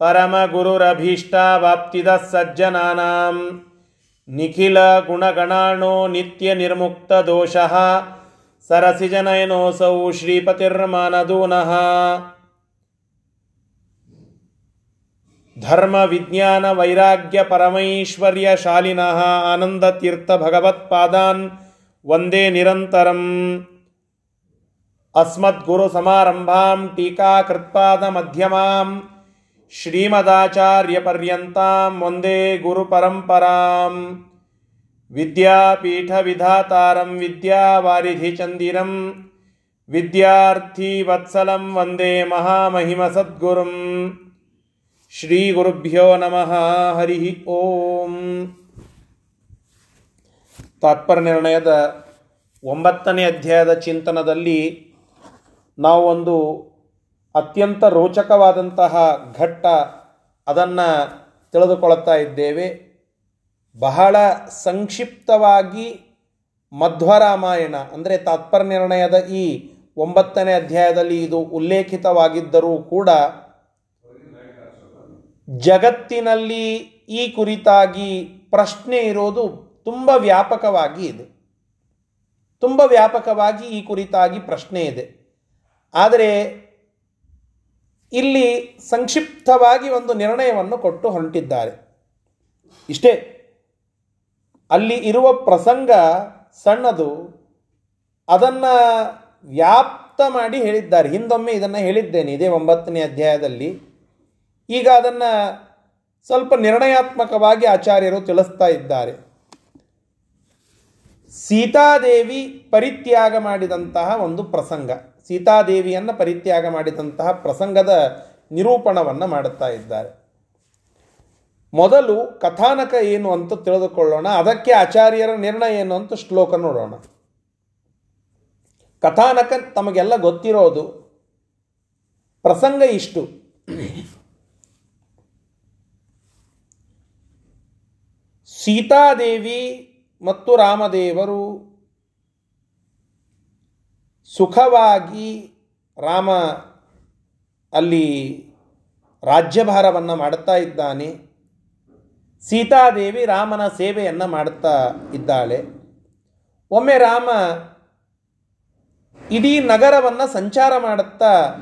परमगुरुरभीष्टावाप्तिदः सज्जनानां निखिलगुणगणाणो नित्यनिर्मुक्तदोषः सरसिजनयनोऽसौ श्रीपतिर्मानदूनः धर्मविज्ञानवैराग्यपरमैश्वर्यशालिनः आनन्दतीर्थभगवत्पादान् वन्दे निरन्तरम् अस्मद्गुरुसमारम्भां ಶ್ರೀಮದಾಚಾರ್ಯ ಶ್ರೀಮದಾಚಾರ್ಯಪರ್ಯಂತಾಂ ಒಂದೇ ಗುರುಪರಂಪರಾಂ ವಿದ್ಯಾಪೀಠವಿಧಾತಾರಂ ವಿದ್ಯಾವಾರಿಧಿ ಚಂದಿರಂ ವಿದ್ಯಾರ್ಥಿ ವತ್ಸಲಂ ವಂದೇ ಮಹಾಮಹಿಮ ಸದ್ಗುರುಂ ಶ್ರೀ ಗುರುಭ್ಯೋ ನಮಃ ಹರಿ ಓಂ ನಿರ್ಣಯದ ಒಂಬತ್ತನೇ ಅಧ್ಯಾಯದ ಚಿಂತನದಲ್ಲಿ ನಾವು ಒಂದು ಅತ್ಯಂತ ರೋಚಕವಾದಂತಹ ಘಟ್ಟ ಅದನ್ನು ತಿಳಿದುಕೊಳ್ಳುತ್ತಾ ಇದ್ದೇವೆ. ಬಹಳ ಸಂಕ್ಷಿಪ್ತವಾಗಿ ಮಧ್ವರಾಮಾಯಣ, ಅಂದರೆ ತಾತ್ಪರ್ಯನಿರ್ಣಯದ ಈ ಒಂಬತ್ತನೇ ಅಧ್ಯಾಯದಲ್ಲಿ ಇದು ಉಲ್ಲೇಖಿತವಾಗಿದ್ದರೂ ಕೂಡ ಜಗತ್ತಿನಲ್ಲಿ ಈ ಕುರಿತಾಗಿ ಪ್ರಶ್ನೆ ಇರೋದು ತುಂಬ ವ್ಯಾಪಕವಾಗಿ ಇದೆ. ತುಂಬ ವ್ಯಾಪಕವಾಗಿ ಈ ಕುರಿತಾಗಿ ಪ್ರಶ್ನೆ ಇದೆ. ಆದರೆ ಇಲ್ಲಿ ಸಂಕ್ಷಿಪ್ತವಾಗಿ ಒಂದು ನಿರ್ಣಯವನ್ನು ಕೊಟ್ಟು ಹೊರಟಿದ್ದಾರೆ. ಇಷ್ಟೇ, ಅಲ್ಲಿ ಇರುವ ಪ್ರಸಂಗ ಸಣ್ಣದು, ಅದನ್ನು ವ್ಯಾಪ್ತ ಮಾಡಿ ಹೇಳಿದ್ದಾರೆ. ಹಿಂದೊಮ್ಮೆ ಇದನ್ನು ಹೇಳಿದ್ದೇನೆ, ಇದೇ ಒಂಬತ್ತನೇ ಅಧ್ಯಾಯದಲ್ಲಿ. ಈಗ ಅದನ್ನು ಸ್ವಲ್ಪ ನಿರ್ಣಯಾತ್ಮಕವಾಗಿ ಆಚಾರ್ಯರು ತಿಳಿಸ್ತಾ ಇದ್ದಾರೆ. ಸೀತಾದೇವಿ ಪರಿತ್ಯಾಗ ಮಾಡಿದಂತಹ ಒಂದು ಪ್ರಸಂಗ. ಸೀತಾದೇವಿಯನ್ನು ಪರಿತ್ಯಾಗ ಮಾಡಿದಂತಹ ಪ್ರಸಂಗದ ನಿರೂಪಣವನ್ನು ಮಾಡುತ್ತಾ ಇದ್ದಾರೆ. ಮೊದಲು ಕಥಾನಕ ಏನು ಅಂತ ತಿಳಿದುಕೊಳ್ಳೋಣ, ಅದಕ್ಕೆ ಆಚಾರ್ಯರ ನಿರ್ಣಯ ಏನು ಅಂತ ಶ್ಲೋಕ ನೋಡೋಣ. ಕಥಾನಕ ತಮಗೆಲ್ಲ ಗೊತ್ತಿರೋದು, ಪ್ರಸಂಗ ಇಷ್ಟು. ಸೀತಾದೇವಿ ಮತ್ತು ರಾಮದೇವರು ಸುಖವಾಗಿ ರಾಮ ಅಲ್ಲಿ ರಾಜ್ಯಭಾರವನ್ನು ಮಾಡುತ್ತಾ ಇದ್ದಾನೆ. ಸೀತಾದೇವಿ ರಾಮನ ಸೇವೆಯನ್ನು ಮಾಡುತ್ತಾ ಇದ್ದಾಳೆ. ಒಮ್ಮೆ ರಾಮ ಇಡೀ ನಗರವನ್ನು ಸಂಚಾರ ಮಾಡುತ್ತಾ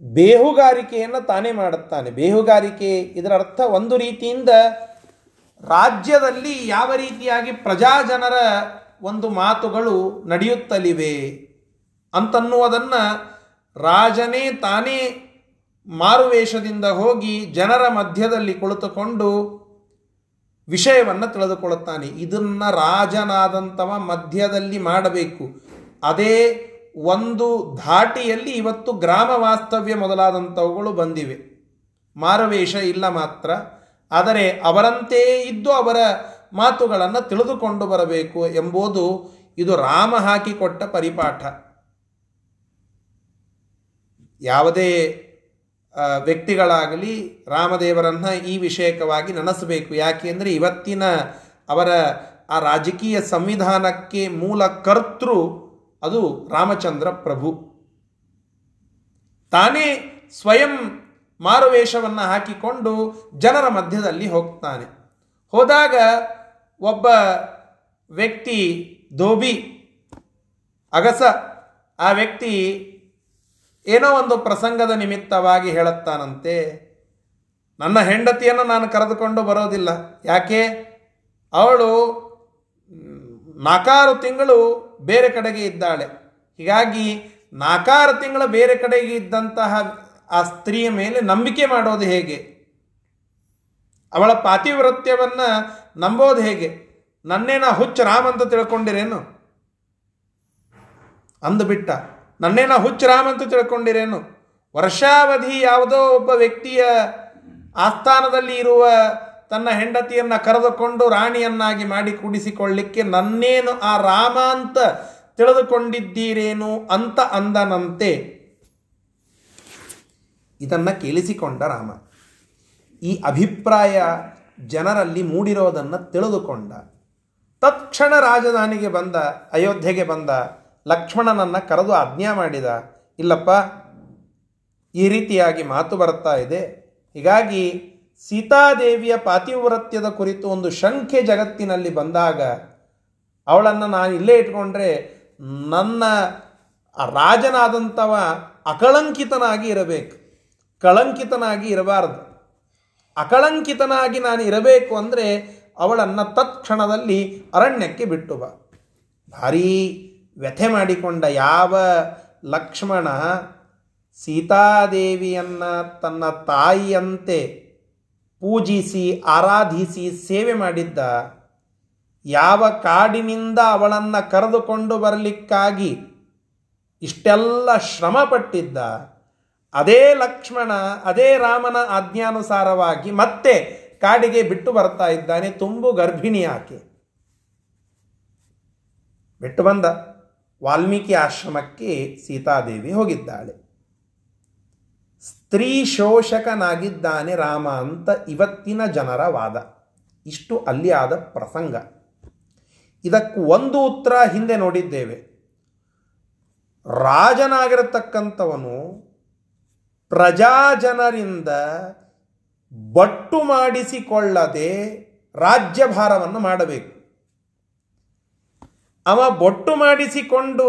ಬೇಹುಗಾರಿಕೆಯನ್ನು ತಾನೇ ಮಾಡುತ್ತಾನೆ. ಬೇಹುಗಾರಿಕೆ ಇದರ ಅರ್ಥ ಒಂದು ರೀತಿಯಿಂದ ರಾಜ್ಯದಲ್ಲಿ ಯಾವ ರೀತಿಯಾಗಿ ಪ್ರಜಾಜನರ ಒಂದು ಮಾತುಗಳು ನಡೆಯುತ್ತಲಿವೆ ಅಂತನ್ನುವುದನ್ನು ರಾಜನೇ ತಾನೇ ಮಾರುವೇಷದಿಂದ ಹೋಗಿ ಜನರ ಮಧ್ಯದಲ್ಲಿ ಕುಳಿತುಕೊಂಡು ವಿಷಯವನ್ನು ತಿಳಿದುಕೊಳ್ಳುತ್ತಾನೆ. ಇದನ್ನು ರಾಜನಾದಂಥವ ಮಧ್ಯದಲ್ಲಿ ಮಾಡಬೇಕು. ಅದೇ ಒಂದು ಧಾಟಿಯಲ್ಲಿ ಇವತ್ತು ಗ್ರಾಮ ವಾಸ್ತವ್ಯ ಮೊದಲಾದಂಥವುಗಳು ಬಂದಿವೆ. ಮಾರುವೇಷ ಇಲ್ಲ ಮಾತ್ರ. ಆದರೆ ಅವರಂತೆಯೇ ಇದ್ದು ಅವರ ಮಾತುಗಳನ್ನು ತಿಳಿದುಕೊಂಡು ಬರಬೇಕು ಎಂಬುದು ಇದು ರಾಮ ಹಾಕಿಕೊಟ್ಟ ಪರಿಪಾಠ. ಯಾವುದೇ ವ್ಯಕ್ತಿಗಳಾಗಲಿ ರಾಮದೇವರನ್ನು ಈ ವಿಷಯಕವಾಗಿ ನೆನೆಸಬೇಕು. ಯಾಕೆಂದರೆ ಇವತ್ತಿನ ಅವರ ಆ ರಾಜಕೀಯ ಸಂವಿಧಾನಕ್ಕೆ ಮೂಲ ಕರ್ತೃ ಅದು ರಾಮಚಂದ್ರ ಪ್ರಭು. ತಾನೇ ಸ್ವಯಂ ಮಾರುವೇಷವನ್ನು ಹಾಕಿಕೊಂಡು ಜನರ ಮಧ್ಯದಲ್ಲಿ ಹೋಗ್ತಾನೆ. ಹೋದಾಗ ಒಬ್ಬ ವ್ಯಕ್ತಿ ಧೋಬಿ ಅಗಸ, ಆ ವ್ಯಕ್ತಿ ಏನೋ ಒಂದು ಪ್ರಸಂಗದ ನಿಮಿತ್ತವಾಗಿ ಹೇಳುತ್ತಾನಂತೆ, ನನ್ನ ಹೆಂಡತಿಯನ್ನು ನಾನು ಕರೆದುಕೊಂಡು ಬರೋದಿಲ್ಲ. ಯಾಕೆ? ಅವಳು ನಾಲ್ಕಾರು ತಿಂಗಳು ಬೇರೆ ಕಡೆಗೆ ಇದ್ದಾಳೆ. ಹೀಗಾಗಿ ನಾಲ್ಕಾರು ತಿಂಗಳು ಬೇರೆ ಕಡೆಗೆ ಇದ್ದಂತಹ ಆ ಸ್ತ್ರೀಯ ಮೇಲೆ ನಂಬಿಕೆ ಮಾಡೋದು ಹೇಗೆ? ಅವಳ ಪಾತಿವೃತ್ಯವನ್ನು ನಂಬೋದು ಹೇಗೆ? ನನ್ನೇನ ಹುಚ್ಚ ರಾಮ್ ಅಂತ ತಿಳ್ಕೊಂಡಿರೇನು? ಅಂದುಬಿಟ್ಟ, ನನ್ನೇನ ಹುಚ್ಚ ರಾಮ್ ಅಂತ ತಿಳ್ಕೊಂಡಿರೇನು? ವರ್ಷಾವಧಿ ಯಾವುದೋ ಒಬ್ಬ ವ್ಯಕ್ತಿಯ ಆಸ್ಥಾನದಲ್ಲಿ ಇರುವ ತನ್ನ ಹೆಂಡತಿಯನ್ನು ಕರೆದುಕೊಂಡು ರಾಣಿಯನ್ನಾಗಿ ಮಾಡಿ ಕೂಡಿಸಿಕೊಳ್ಳಿಕ್ಕೆ ನನ್ನೇನು ಆ ರಾಮ ಅಂತ ತಿಳಿದುಕೊಂಡಿದ್ದೀರೇನು ಅಂತ ಅಂದನಂತೆ ಇದನ್ನು ಕೇಳಿಸಿಕೊಂಡ ರಾಮ. ಈ ಅಭಿಪ್ರಾಯ ಜನರಲ್ಲಿ ಮೂಡಿರೋದನ್ನು ತಿಳಿದುಕೊಂಡ. ತತ್ಕ್ಷಣ ರಾಜಧಾನಿಗೆ ಬಂದ, ಅಯೋಧ್ಯೆಗೆ ಬಂದ ಲಕ್ಷ್ಮಣನನ್ನು ಕರೆದು ಆಜ್ಞಾ ಮಾಡಿದ. ಇಲ್ಲಪ್ಪ, ಈ ರೀತಿಯಾಗಿ ಮಾತು ಬರ್ತಾ ಇದೆ. ಹೀಗಾಗಿ ಸೀತಾದೇವಿಯ ಪಾತಿವ್ರತ್ಯದ ಕುರಿತು ಒಂದು ಶಂಕೆ ಜಗತ್ತಿನಲ್ಲಿ ಬಂದಾಗ ಅವಳನ್ನು ನಾನು ಇಲ್ಲೇ ಇಟ್ಕೊಂಡ್ರೆ ನನ್ನ ರಾಜನಾದಂಥವ ಅಕಳಂಕಿತನಾಗಿ ಇರಬೇಕು. ಕಳಂಕಿತನಾಗಿ ಇರಬಾರದು. ಅಕಳಂಕಿತನಾಗಿ ನಾನು ಇರಬೇಕು ಅಂದರೆ ಅವಳನ್ನು ತತ್ಕ್ಷಣದಲ್ಲಿ ಅರಣ್ಯಕ್ಕೆ ಬಿಟ್ಟು ಬಾ. ಭಾರೀ ವ್ಯಥೆ ಮಾಡಿಕೊಂಡ ಯಾವ ಲಕ್ಷ್ಮಣ ಸೀತಾದೇವಿಯನ್ನು ತನ್ನ ತಾಯಿಯಂತೆ ಪೂಜಿಸಿ, ಆರಾಧಿಸಿ, ಸೇವೆ ಮಾಡಿದ್ದ ಯಾವ ಕಾಡಿನಿಂದ ಅವಳನ್ನು ಕರೆದುಕೊಂಡು ಬರಲಿಕ್ಕಾಗಿ ಇಷ್ಟೆಲ್ಲ ಶ್ರಮ ಪಟ್ಟಿದ್ದ ಅದೇ ಲಕ್ಷ್ಮಣ, ಅದೇ ರಾಮನ ಆಜ್ಞಾನುಸಾರವಾಗಿ ಮತ್ತೆ ಕಾಡಿಗೆ ಬಿಟ್ಟು ಬರ್ತಾ ಇದ್ದಾನೆ, ತುಂಬು ಗರ್ಭಿಣಿ ಆಕೆ. ಬಿಟ್ಟು ಬಂದ. ವಾಲ್ಮೀಕಿ ಆಶ್ರಮಕ್ಕೆ ಸೀತಾದೇವಿ ಹೋಗಿದ್ದಾಳೆ. ಸ್ತ್ರೀ ಶೋಷಕನಾಗಿದ್ದಾನೆ ರಾಮ ಅಂತ ಇವತ್ತಿನ ಜನರ ವಾದ. ಇಷ್ಟು ಅಲ್ಲಿ ಆದ ಪ್ರಸಂಗ. ಇದಕ್ಕೆ ಒಂದು ಉತ್ತರ ಹಿಂದೆ ನೋಡಿದ್ದೇವೆ. ರಾಜನಾಗಿರತಕ್ಕಂಥವನು ಪ್ರಜಾಜನರಿಂದ ಬಟ್ಟು ಮಾಡಿಸಿಕೊಳ್ಳದೆ ರಾಜ್ಯಭಾರವನ್ನು ಮಾಡಬೇಕು. ಅವ ಬೊಟ್ಟು ಮಾಡಿಸಿಕೊಂಡು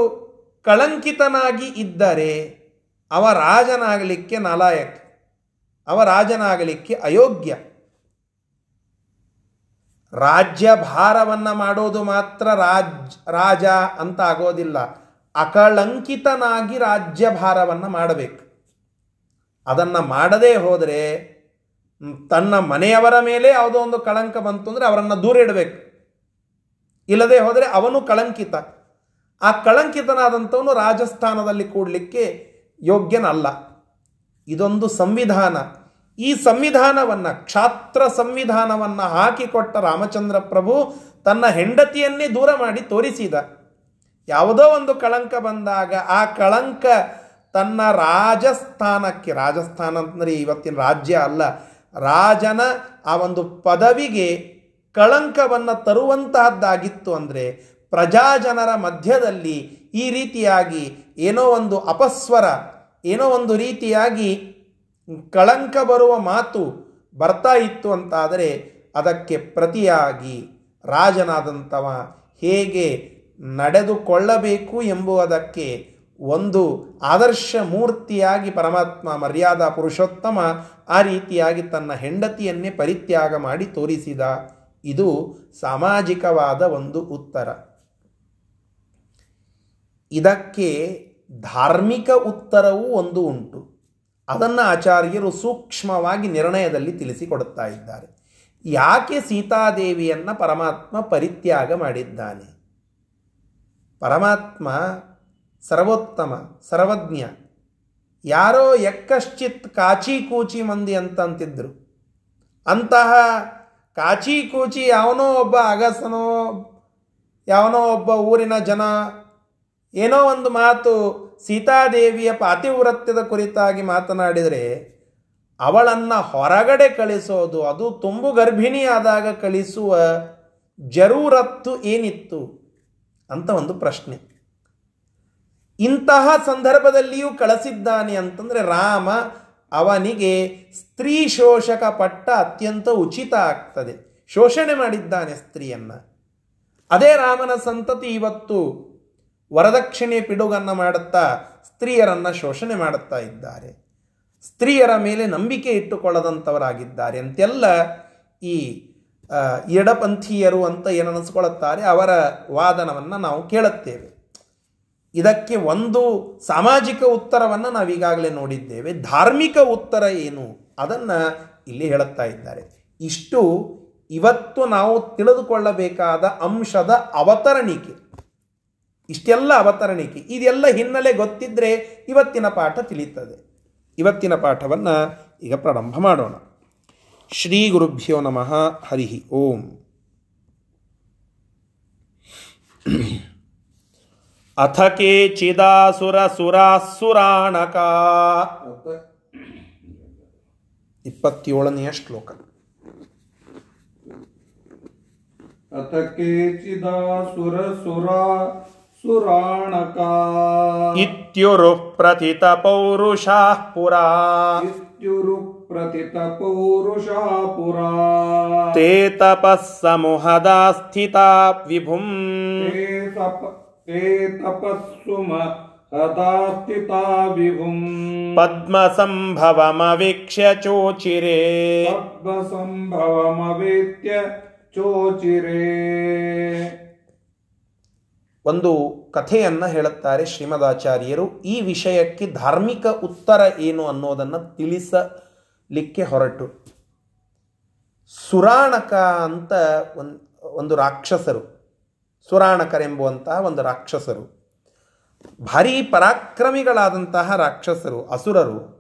ಕಳಂಕಿತನಾಗಿ ಇದ್ದರೆ ಅವ ರಾಜನಾಗಲಿಕ್ಕೆ ನಲಾಯಕ, ಅವ ರಾಜನಾಗಲಿಕ್ಕೆ ಅಯೋಗ್ಯ. ರಾಜ್ಯಭಾರವನ್ನು ಮಾಡೋದು ಮಾತ್ರ ರಾಜ್, ರಾಜ ಅಂತ ಆಗೋದಿಲ್ಲ ಅಕಳಂಕಿತನಾಗಿ ರಾಜ್ಯಭಾರವನ್ನು ಮಾಡಬೇಕು. ಅದನ್ನು ಮಾಡದೇ ಹೋದರೆ ತನ್ನ ಮನೆಯವರ ಮೇಲೆ ಯಾವುದೋ ಒಂದು ಕಳಂಕ ಬಂತು ಅಂದರೆ ಅವರನ್ನು ದೂರ ಇಡಬೇಕು. ಇಲ್ಲದೆ ಹೋದರೆ ಅವನು ಕಳಂಕಿತ. ಆ ಕಳಂಕಿತನಾದಂಥವನು ರಾಜಸ್ಥಾನದಲ್ಲಿ ಕೂಡಲಿಕ್ಕೆ ಯೋಗ್ಯನಲ್ಲ. ಇದೊಂದು ಸಂವಿಧಾನ. ಈ ಸಂವಿಧಾನವನ್ನು, ಕ್ಷಾತ್ರ ಸಂವಿಧಾನವನ್ನು ಹಾಕಿಕೊಟ್ಟ ರಾಮಚಂದ್ರ ಪ್ರಭು ತನ್ನ ಹೆಂಡತಿಯನ್ನೇ ದೂರ ಮಾಡಿ ತೋರಿಸಿದ. ಯಾವುದೋ ಒಂದು ಕಳಂಕ ಬಂದಾಗ ಆ ಕಳಂಕ ತನ್ನ ರಾಜಸ್ಥಾನಕ್ಕೆ, ರಾಜಸ್ಥಾನ ಅಂತಂದರೆ ಇವತ್ತಿನ ರಾಜ್ಯ ಅಲ್ಲ, ರಾಜನ ಆ ಒಂದು ಪದವಿಗೆ ಕಳಂಕವನ್ನು ತರುವಂತಹದ್ದಾಗಿತ್ತು ಅಂದರೆ ಪ್ರಜಾಜನರ ಮಧ್ಯದಲ್ಲಿ ಈ ರೀತಿಯಾಗಿ ಏನೋ ಒಂದು ಅಪಸ್ವರ, ಏನೋ ಒಂದು ರೀತಿಯಾಗಿ ಕಳಂಕ ಬರುವ ಮಾತು ಬರ್ತಾ ಇತ್ತು ಅಂತಾದರೆ ಅದಕ್ಕೆ ಪ್ರತಿಯಾಗಿ ರಾಜನಾದಂಥವ ಹೇಗೆ ನಡೆದುಕೊಳ್ಳಬೇಕು ಎಂಬುವುದಕ್ಕೆ ಒಂದು ಆದರ್ಶ ಮೂರ್ತಿಯಾಗಿ ಪರಮಾತ್ಮ ಮರ್ಯಾದಾ ಪುರುಷೋತ್ತಮ ಆ ರೀತಿಯಾಗಿ ತನ್ನ ಹೆಂಡತಿಯನ್ನೇ ಪರಿತ್ಯಾಗ ಮಾಡಿ ತೋರಿಸಿದ. ಇದು ಸಾಮಾಜಿಕವಾದ ಒಂದು ಉತ್ತರ. ಇದಕ್ಕೆ ಧಾರ್ಮಿಕ ಉತ್ತರವೂ ಒಂದು ಉಂಟು. ಅದನ್ನು ಆಚಾರ್ಯರು ಸೂಕ್ಷ್ಮವಾಗಿ ನಿರ್ಣಯದಲ್ಲಿ ತಿಳಿಸಿಕೊಡುತ್ತಾ ಇದ್ದಾರೆ. ಯಾಕೆ ಸೀತಾದೇವಿಯನ್ನು ಪರಮಾತ್ಮ ಪರಿತ್ಯಾಗ ಮಾಡಿದ್ದಾನೆ? ಪರಮಾತ್ಮ ಸರ್ವೋತ್ತಮ, ಸರ್ವಜ್ಞ. ಯಾರೋ ಎಕ್ಕಶ್ಚಿತ್ ಕಾಚಿ ಕೂಚಿ ಮಂದಿ ಅಂತ ಅಂತಿದ್ರು. ಅಂತಹ ಕಾಚಿ ಕೂಚಿ ಯಾವನೋ ಒಬ್ಬ ಅಗಸನೋ, ಯಾವನೋ ಒಬ್ಬ ಊರಿನ ಜನ, ಏನೋ ಒಂದು ಮಾತು ಸೀತಾದೇವಿಯ ಪಾತಿವ್ರತ್ಯದ ಕುರಿತಾಗಿ ಮಾತನಾಡಿದರೆ, ಅವಳನ್ನು ಹೊರಗಡೆ ಕಳಿಸೋದು, ಅದು ತುಂಬು ಗರ್ಭಿಣಿಯಾದಾಗ ಕಳಿಸುವ ಜರೂರತ್ತು ಏನಿತ್ತು? ಅಂತ ಒಂದು ಪ್ರಶ್ನೆ. ಇಂತಹ ಸಂದರ್ಭದಲ್ಲಿಯೂ ಕಳಿಸಿದ್ದಾನೆ ಅಂತಂದರೆ ರಾಮ ಅವನಿಗೆ ಸ್ತ್ರೀ ಶೋಷಕ ಪಟ್ಟ ಅತ್ಯಂತ ಉಚಿತ ಆಗ್ತದೆ. ಶೋಷಣೆ ಮಾಡಿದ್ದಾನೆ ಸ್ತ್ರೀಯನ್ನು. ಅದೇ ರಾಮನ ಸಂತತಿ ಇವತ್ತು ವರದಕ್ಷಿಣೆ ಪಿಡುಗನ್ನು ಮಾಡುತ್ತಾ ಸ್ತ್ರೀಯರನ್ನು ಶೋಷಣೆ ಮಾಡುತ್ತಾ ಇದ್ದಾರೆ. ಸ್ತ್ರೀಯರ ಮೇಲೆ ನಂಬಿಕೆ ಇಟ್ಟುಕೊಳ್ಳದಂಥವರಾಗಿದ್ದಾರೆ ಅಂತೆಲ್ಲ ಈ ಎಡಪಂಥೀಯರು ಅಂತ ಏನನ್ನಿಸ್ಕೊಳ್ಳುತ್ತಾರೆ ಅವರ ವಾದನವನ್ನು ನಾವು ಕೇಳುತ್ತೇವೆ. ಇದಕ್ಕೆ ಒಂದು ಸಾಮಾಜಿಕ ಉತ್ತರವನ್ನು ನಾವೀಗಾಗಲೇ ನೋಡಿದ್ದೇವೆ. ಧಾರ್ಮಿಕ ಉತ್ತರ ಏನು? ಅದನ್ನು ಇಲ್ಲಿ ಹೇಳುತ್ತಾ ಇದ್ದಾರೆ. ಇಷ್ಟು ಇವತ್ತು ನಾವು ತಿಳಿದುಕೊಳ್ಳಬೇಕಾದ ಅಂಶದ ಅವತರಣಿಕೆ. ಇಷ್ಟೆಲ್ಲ ಅವತರಣಿಕೆ. ಇದೆಲ್ಲ ಹಿನ್ನೆಲೆ ಗೊತ್ತಿದ್ದರೆ ಇವತ್ತಿನ ಪಾಠ ತಿಳಿಯುತ್ತದೆ. ಇವತ್ತಿನ ಪಾಠವನ್ನು ಈಗ ಪ್ರಾರಂಭ ಮಾಡೋಣ. ಶ್ರೀ ಗುರುಭ್ಯೋ ನಮಃ. ಹರಿ ಓಂ. ಅಥ ಕೇಚಿದಾಸುರಸುರಾಸುರಾಣಕ ಇಪ್ಪತ್ತೇಳನೆಯ ಶ್ಲೋಕ अथ केचिदासुरसुरा सुराणका ಇತ್ಯುರು ಪ್ರಥಿತ ಪೌರುಷಾಃ ಪುರಾ इत्युरुप्रथितपौरुषा पुरा ते तपः समूहदा स्थिता विभुं ते तप ते तपस्सुम हदा स्थिता विभुम् पद्मसम्भवमवीक्ष्य चोचिरे पद्मसम्भवमवेत्य चोचिरे ಒಂದು ಕಥೆಯನ್ನು ಹೇಳುತ್ತಾರೆ ಶ್ರೀಮದಾಚಾರ್ಯರು ಈ ವಿಷಯಕ್ಕೆ ಧಾರ್ಮಿಕ ಉತ್ತರ ಏನು ಅನ್ನೋದನ್ನು ತಿಳಿಸಲಿಕ್ಕೆ ಹೊರಟು ಸುರಾಣಕ ಅಂತ ಒಂದು ಒಂದು ರಾಕ್ಷಸರು ಸುರಾಣಕರೆಂಬುವಂತಹ ಒಂದು ರಾಕ್ಷಸರು. ಭಾರೀ ಪರಾಕ್ರಮಿಗಳಾದಂತಹ ರಾಕ್ಷಸರು, ಅಸುರರು.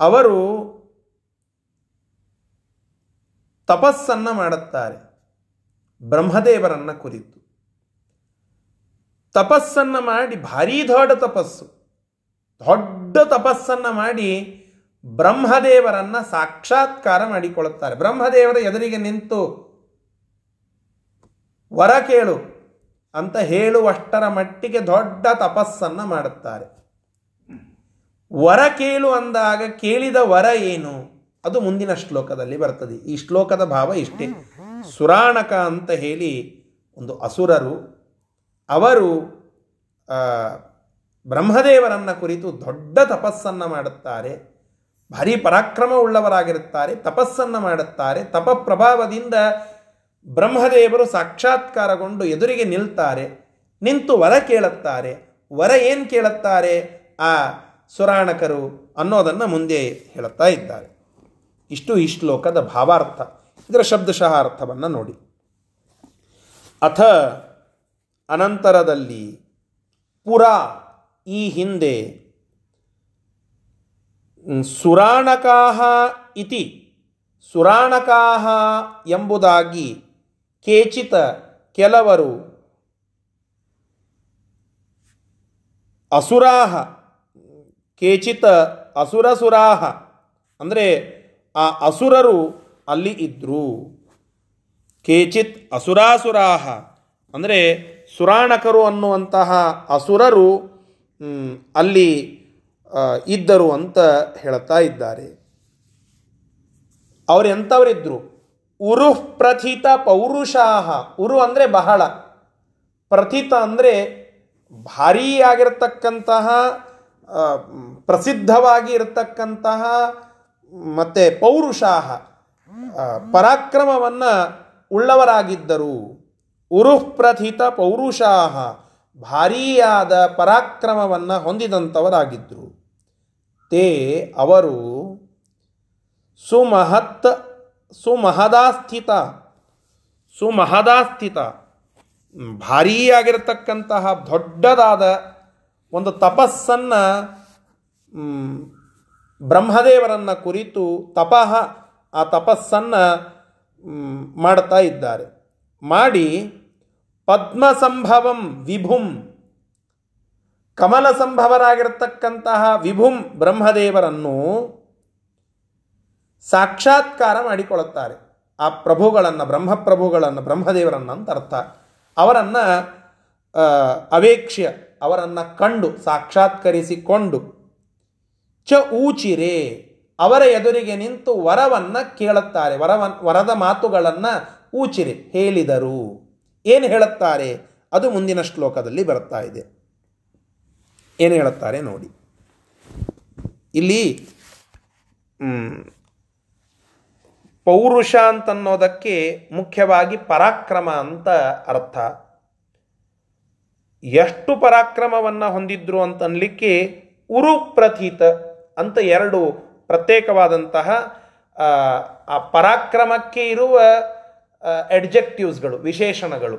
ಅವರು ತಪಸ್ಸನ್ನು ಮಾಡುತ್ತಾರೆ. ಬ್ರಹ್ಮದೇವರನ್ನು ಕುರಿತು. ತಪಸ್ಸನ್ನು ಮಾಡಿ ಭಾರೀ ದೊಡ್ಡ ತಪಸ್ಸು. ದೊಡ್ಡ ತಪಸ್ಸನ್ನು ಮಾಡಿ ಬ್ರಹ್ಮದೇವರನ್ನು ಸಾಕ್ಷಾತ್ಕಾರ ಮಾಡಿಕೊಳ್ಳುತ್ತಾರೆ. ಬ್ರಹ್ಮದೇವರ ಎದುರಿಗೆ ನಿಂತು ವರ ಕೇಳು ಅಂತ ಹೇಳುವಷ್ಟರ ಮಟ್ಟಿಗೆ ದೊಡ್ಡ ತಪಸ್ಸನ್ನು ಮಾಡುತ್ತಾರೆ. ವರ ಕೇಳು ಅಂದಾಗ ಕೇಳಿದ ವರ ಏನು? ಅದು ಮುಂದಿನ ಶ್ಲೋಕದಲ್ಲಿ ಬರ್ತದೆ. ಈ ಶ್ಲೋಕದ ಭಾವ ಇಷ್ಟೇ. ಸುರಾಣಕ ಅಂತ ಹೇಳಿ ಒಂದು ಅಸುರರು, ಅವರು ಬ್ರಹ್ಮದೇವರನ್ನ ಕುರಿತು ದೊಡ್ಡ ತಪಸ್ಸನ್ನು ಮಾಡುತ್ತಾರೆ. ಭಾರಿ ಪರಾಕ್ರಮ ಉಳ್ಳವರಾಗಿರುತ್ತಾರೆ ತಪಸ್ಸನ್ನು ಮಾಡುತ್ತಾರೆ. ತಪ ಪ್ರಭಾವದಿಂದ ಬ್ರಹ್ಮದೇವರು ಸಾಕ್ಷಾತ್ಕಾರಗೊಂಡು ಎದುರಿಗೆ ನಿಲ್ತಾರೆ, ನಿಂತು ವರ ಕೇಳುತ್ತಾರೆ. ವರ ಏನು ಕೇಳುತ್ತಾರೆ? ಆ ಸುರಾಣಕರು ಅನ್ನೋದನ್ನು ಮುಂದೆ ಹೇಳುತ್ತಾ ಇದ್ದಾರೆ. ಇಷ್ಟು ಈ ಶ್ಲೋಕದ ಭಾವಾರ್ಥ. ಇದರ ಶಬ್ದಶಃ ಅರ್ಥವನ್ನು ನೋಡಿ. ಅಥ ಅನಂತರದಲ್ಲಿ ಪುರ ಈ ಹಿಂದೆ ಸುರಾಣಕಾಹ ಇತಿ. ಸುರಾಣಕಾಹ ಎಂಬುದಾಗಿ ಕೇಚಿತ ಕೆಲವರು ಅಸುರಾಹ, ಕೇಚಿತ ಅಸುರಸುರಾಹ, ಅಂದರೆ ಆ ಅಸುರರು ಅಲ್ಲಿ ಇದ್ದರು ಕೇಚಿತ್ ಅಸುರಾಸುರಾಹ, ಅಂದರೆ ಸುರಾಣಕರು ಅನ್ನುವಂತಹ ಅಸುರರು ಅಲ್ಲಿ ಇದ್ದರು ಅಂತ ಹೇಳ್ತಾ ಇದ್ದಾರೆ. ಅವರು ಎಂಥವರಿದ್ರು ಉರು ಪ್ರಥಿತ ಪೌರುಷಾಹ. ಉರು ಅಂದರೆ ಬಹಳ. ಪ್ರಥಿತ ಅಂದರೆ ಭಾರೀ ಆಗಿರತಕ್ಕಂತಹ ಪ್ರಸಿದ್ಧವಾಗಿ ಇರತಕ್ಕಂತಹ ಮತ್ತು ಪೌರುಷಾಹ. ಪರಾಕ್ರಮವನ್ನು ಉಳ್ಳವರಾಗಿದ್ದರು. ಉರುಪ್ರಥಿತ ಪೌರುಷಾಹ. ಭಾರೀಯಾದ ಪರಾಕ್ರಮವನ್ನು ಹೊಂದಿದಂಥವರಾಗಿದ್ದರು ತೇ ಅವರು ಸುಮಹತ್ ಸುಮಹದಾಸ್ಥಿತ. ಸುಮಹದಾಸ್ಥಿತ. ಭಾರೀ ಆಗಿರತಕ್ಕಂತಹ ದೊಡ್ಡದಾದ ಒಂದು ತಪಸ್ಸನ್ನು ಬ್ರಹ್ಮದೇವರನ್ನು ಕುರಿತು ತಪಃ ಆ ತಪಸ್ಸನ್ನು ಮಾಡ್ತಾ ಇದ್ದಾರೆ. ಮಾಡಿ ಪದ್ಮ ಸಂಭವಂ ವಿಭುಂ. ಕಮಲ ಸಂಭವರಾಗಿರ್ತಕ್ಕಂತಹ ವಿಭುಂ ಬ್ರಹ್ಮದೇವರನ್ನು ಸಾಕ್ಷಾತ್ಕಾರ ಮಾಡಿಕೊಳ್ಳುತ್ತಾರೆ. ಆ ಪ್ರಭುಗಳನ್ನು, ಬ್ರಹ್ಮಪ್ರಭುಗಳನ್ನು, ಬ್ರಹ್ಮದೇವರನ್ನು ಅಂತ ಅರ್ಥ. ಅವರನ್ನು ಅವೇಕ್ಷ್ಯ, ಅವರನ್ನು ಕಂಡು, ಸಾಕ್ಷಾತ್ಕರಿಸಿಕೊಂಡು, ಚ ಊಚಿರೆ, ಅವರ ಎದುರಿಗೆ ನಿಂತು ವರವನ್ನು ಕೇಳುತ್ತಾರೆ. ವರವನ್, ವರದ ಮಾತುಗಳನ್ನು ಊಚಿರೆ, ಹೇಳಿದರು. ಏನು ಹೇಳುತ್ತಾರೆ? ಅದು ಮುಂದಿನ ಶ್ಲೋಕದಲ್ಲಿ ಬರ್ತಾ ಇದೆ. ಏನು ಹೇಳುತ್ತಾರೆ ನೋಡಿ. ಇಲ್ಲಿ ಪೌರುಷ ಅಂತನ್ನೋದಕ್ಕೆ ಮುಖ್ಯವಾಗಿ ಪರಾಕ್ರಮ ಅಂತ ಅರ್ಥ. ಎಷ್ಟು ಪರಾಕ್ರಮವನ್ನು ಹೊಂದಿದ್ರು ಅಂತನ್ಲಿಕ್ಕೆ ಉರು ಪ್ರಥೀತ ಅಂತ ಎರಡು ಪ್ರತ್ಯೇಕವಾದಂತಹ ಆ, ಪರಾಕ್ರಮಕ್ಕೆ ಇರುವ ಎಡ್ಜೆಕ್ಟಿವ್ಸ್ಗಳು ವಿಶೇಷಣಗಳು.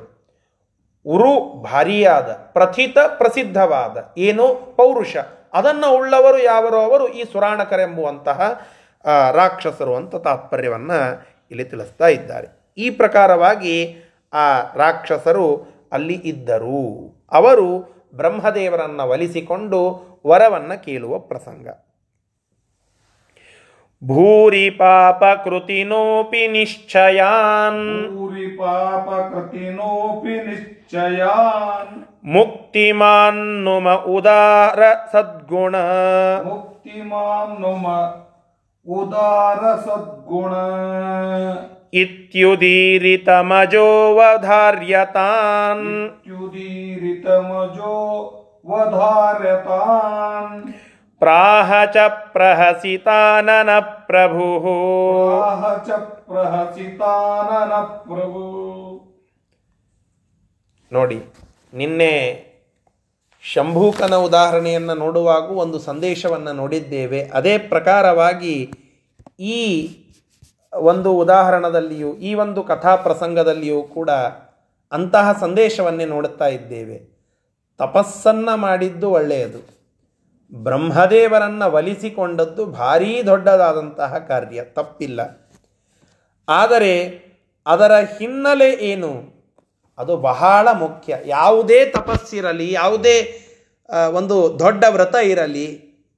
ಉರು ಭಾರಿಯಾದ ಪ್ರಥಿತ ಪ್ರಸಿದ್ಧವಾದ ಏನು ಪೌರುಷ. ಅದನ್ನು ಉಳ್ಳವರು ಯಾವರೋ ಅವರು ಈ ಸುರಾಣಕರೆಂಬುವಂತಹ ರಾಕ್ಷಸರು ಅಂತ ತಾತ್ಪರ್ಯವನ್ನು ಇಲ್ಲಿ ತಿಳಿಸ್ತಾ ಇದ್ದಾರೆ. ಈ ಪ್ರಕಾರವಾಗಿ ಆ ರಾಕ್ಷಸರು ಅಲ್ಲಿ ಇದ್ದರು. ಅವರು ಬ್ರಹ್ಮದೇವರನ್ನು ಒಲಿಸಿಕೊಂಡು ವರವನ್ನು ಕೇಳುವ ಪ್ರಸಂಗ. ಭೂರಿ ಪಾಪ ಕೃತಿನೋಪಿ ನಿಶ್ಚಯಾನ್. ಭೂರಿ ಪಾಪ ಕೃತಿನೋಪಿ ನಿಶ್ಚಯಾನ್. ಮುಕ್ತಿಮಾನ್ನುಮ ಉದಾರ ಸದ್ಗುಣ. ಮುಕ್ತಿಮಾನ್ನುಮ ಉದಾರ ಸದ್ಗುಣ. ಇತ್ಯುದೀರಿತಮಜೋವಧಾರ್ಯತಾನ್. ಯುದೀರಿತಮಜೋ ವಧಾರ್ಯತಾನ್. ಪ್ರಾಹ ಚ ಪ್ರಹಸಿತಾನನ ಪ್ರಭು ಆಹ ಚ ಪ್ರಹಸಿತಾನನ ಪ್ರಭು ನೋಡಿ ನಿನ್ನೆ ಶಂಭೂಕನ ಉದಾಹರಣೆಯನ್ನು ನೋಡುವಾಗ ಒಂದು ಸಂದೇಶವನ್ನು ನೋಡಿದ್ದೇವೆ. ಅದೇ ಪ್ರಕಾರವಾಗಿ ಈ ಒಂದು ಉದಾಹರಣದಲ್ಲಿಯೂ, ಈ ಒಂದು ಕಥಾ ಪ್ರಸಂಗದಲ್ಲಿಯೂ ಕೂಡ ಅಂತಹ ಸಂದೇಶವನ್ನೇ ನೋಡುತ್ತಾ ಇದ್ದೇವೆ. ತಪಸ್ಸನ್ನು ಮಾಡಿದ್ದು ಒಳ್ಳೆಯದು. ಬ್ರಹ್ಮದೇವರನ್ನು ಒಲಿಸಿಕೊಂಡದ್ದು ಭಾರೀ ದೊಡ್ಡದಾದಂತಹ ಕಾರ್ಯ, ತಪ್ಪಿಲ್ಲ. ಆದರೆ ಅದರ ಹಿನ್ನೆಲೆ ಏನು? ಅದು ಬಹಳ ಮುಖ್ಯ. ಯಾವುದೇ ತಪಸ್ಸಿರಲಿ ಯಾವುದೇ ಒಂದು ದೊಡ್ಡ ವ್ರತ ಇರಲಿ,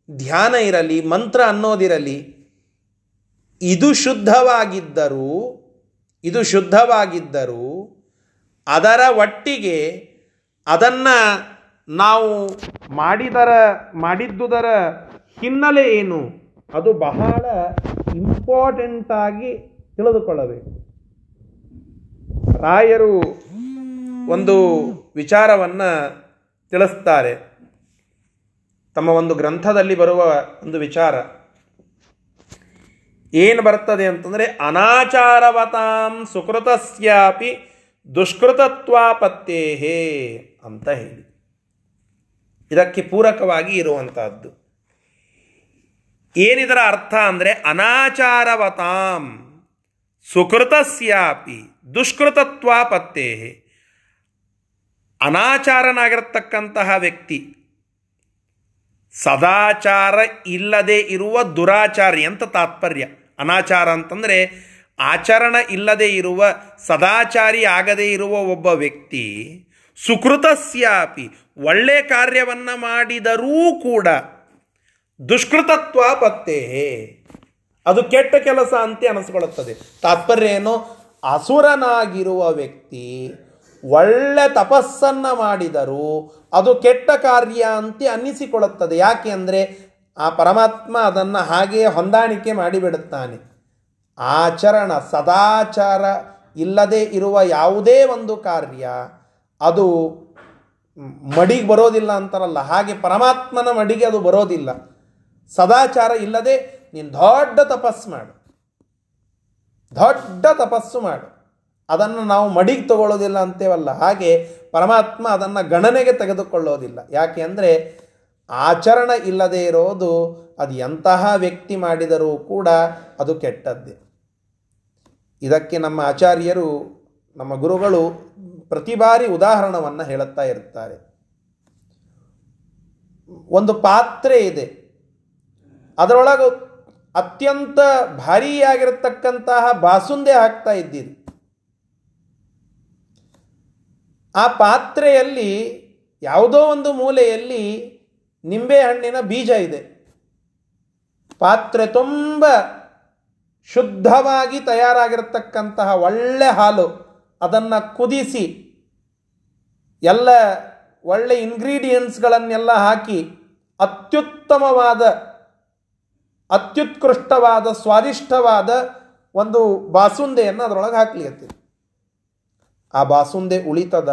ಧ್ಯಾನ ಇರಲಿ, ಮಂತ್ರ ಅನ್ನೋದಿರಲಿ, ಇದು ಶುದ್ಧವಾಗಿದ್ದರೂ ಇದು ಶುದ್ಧವಾಗಿದ್ದರೂ, ಅದರ ಒಟ್ಟಿಗೆ ಅದನ್ನು ನಾವು ಮಾಡಿದರ, ಮಾಡಿದ್ದುದರ ಹಿನ್ನೆಲೆ ಏನು? ಅದು ಬಹಳ ಇಂಪಾರ್ಟೆಂಟಾಗಿ ತಿಳಿದುಕೊಳ್ಳಬೇಕು. ರಾಯರು ಒಂದು ವಿಚಾರವನ್ನು ತಿಳಿಸ್ತಾರೆ. ತಮ್ಮ ಒಂದು ಗ್ರಂಥದಲ್ಲಿ ಬರುವ ಒಂದು ವಿಚಾರ. ಏನು ಬರ್ತದೆ ಅಂತಂದರೆ, ಅನಾಚಾರವತಾಂ ಸುಕೃತಸ್ಯಾಪಿ ದುಷ್ಕೃತತ್ವಾಪತ್ತೇಹೇ ಅಂತ ಹೇಳಿ. ಇದಕ್ಕೆ ಪೂರಕವಾಗಿ ಇರುವಂತಹದ್ದು. ಏನಿದರ ಅರ್ಥ ಅಂದರೆ, ಅನಾಚಾರವತಾಂ ಸುಕೃತಸ್ಯಾಪಿ ದುಷ್ಕೃತತ್ವಾಪತ್ತೇಹೇ ಅನಾಚಾರನಾಗಿರತಕ್ಕಂತಹ ವ್ಯಕ್ತಿ ಸದಾಚಾರ ಇಲ್ಲದೆ ಇರುವ ದುರಾಚಾರಿ ಅಂತ ತಾತ್ಪರ್ಯ. ಅನಾಚಾರ ಅಂತಂದರೆ ಆಚರಣ ಇಲ್ಲದೆ ಇರುವ, ಸದಾಚಾರಿ ಆಗದೇ ಇರುವ ಒಬ್ಬ ವ್ಯಕ್ತಿ ಸುಕೃತಸ್ಯಾಪಿ, ಒಳ್ಳೆ ಕಾರ್ಯವನ್ನು ಮಾಡಿದರೂ ಕೂಡ ದುಷ್ಕೃತತ್ವ ಪತ್ತೆ. ಅದು ಕೆಟ್ಟ ಕೆಲಸ ಅಂತ ಅನಿಸ್ಕೊಳ್ಳುತ್ತದೆ. ತಾತ್ಪರ್ಯ ಏನು? ಅಸುರನಾಗಿರುವ ವ್ಯಕ್ತಿ ಒಳ್ಳೆ ತಪಸ್ಸನ್ನ ಮಾಡಿದರೂ ಅದು ಕೆಟ್ಟ ಕಾರ್ಯ ಅಂತ ಅನ್ನಿಸಿಕೊಳ್ಳುತ್ತದೆ. ಯಾಕೆ ಅಂದರೆ ಆ ಪರಮಾತ್ಮ ಅದನ್ನು ಹಾಗೆಯೇ ಹೊಂದಾಣಿಕೆ ಮಾಡಿಬಿಡುತ್ತಾನೆ. ಆಚರಣ, ಸದಾಚಾರ ಇಲ್ಲದೆ ಇರುವ ಯಾವುದೇ ಒಂದು ಕಾರ್ಯ ಅದು ಮಡಿಗೆ ಬರೋದಿಲ್ಲ ಅಂತಾರಲ್ಲ, ಹಾಗೆ ಪರಮಾತ್ಮನ ಮಡಿಗೆ ಅದು ಬರೋದಿಲ್ಲ. ಸದಾಚಾರ ಇಲ್ಲದೆ ನೀನು ದೊಡ್ಡ ತಪಸ್ಸು ಮಾಡು. ದೊಡ್ಡ ತಪಸ್ಸು ಮಾಡು. ಅದನ್ನು ನಾವು ಮಡಿಗೆ ತಗೊಳ್ಳೋದಿಲ್ಲ ಅಂತೇವಲ್ಲ, ಹಾಗೆ ಪರಮಾತ್ಮ ಅದನ್ನು ಗಣನೆಗೆ ತೆಗೆದುಕೊಳ್ಳೋದಿಲ್ಲ. ಯಾಕೆ ಅಂದರೆ ಆಚರಣೆ ಇಲ್ಲದೇ ಇರೋದು ಅದು ಎಂತಹ ವ್ಯಕ್ತಿ ಮಾಡಿದರೂ ಕೂಡ ಅದು ಕೆಟ್ಟದ್ದೇ. ಇದಕ್ಕೆ ನಮ್ಮ ಆಚಾರ್ಯರು, ನಮ್ಮ ಗುರುಗಳು ಪ್ರತಿ ಬಾರಿ ಉದಾಹರಣವನ್ನು ಹೇಳುತ್ತಾ ಇರುತ್ತಾರೆ. ಒಂದು ಪಾತ್ರೆ ಇದೆ. ಅದರೊಳಗೆ ಅತ್ಯಂತ ಭಾರಿಯಾಗಿರತಕ್ಕಂತಹ ಬಾಸುಂದೆ ಹಾಕ್ತಾ ಇದ್ದೀರಿ. ಆ ಪಾತ್ರೆಯಲ್ಲಿ ಯಾವುದೋ ಒಂದು ಮೂಲೆಯಲ್ಲಿ ನಿಂಬೆಹಣ್ಣಿನ ಬೀಜ ಇದೆ. ಪಾತ್ರೆ ತುಂಬ ಶುದ್ಧವಾಗಿ ತಯಾರಾಗಿರತಕ್ಕಂತಹ ಒಳ್ಳೆ ಹಾಲು, ಅದನ್ನು ಕುದಿಸಿ ಎಲ್ಲ ಒಳ್ಳೆ ಇಂಗ್ರೀಡಿಯೆಂಟ್ಸ್ಗಳನ್ನೆಲ್ಲ ಹಾಕಿ ಅತ್ಯುತ್ತಮವಾದ, ಅತ್ಯುತ್ಕೃಷ್ಟವಾದ, ಸ್ವಾದಿಷ್ಟವಾದ ಒಂದು ಬಾಸುಂದೆಯನ್ನು ಅದರೊಳಗೆ ಹಾಕ್ಲಿಕ್ಕೆ ಆ ಬಾಸುಂದೆ ಉಳಿತದ?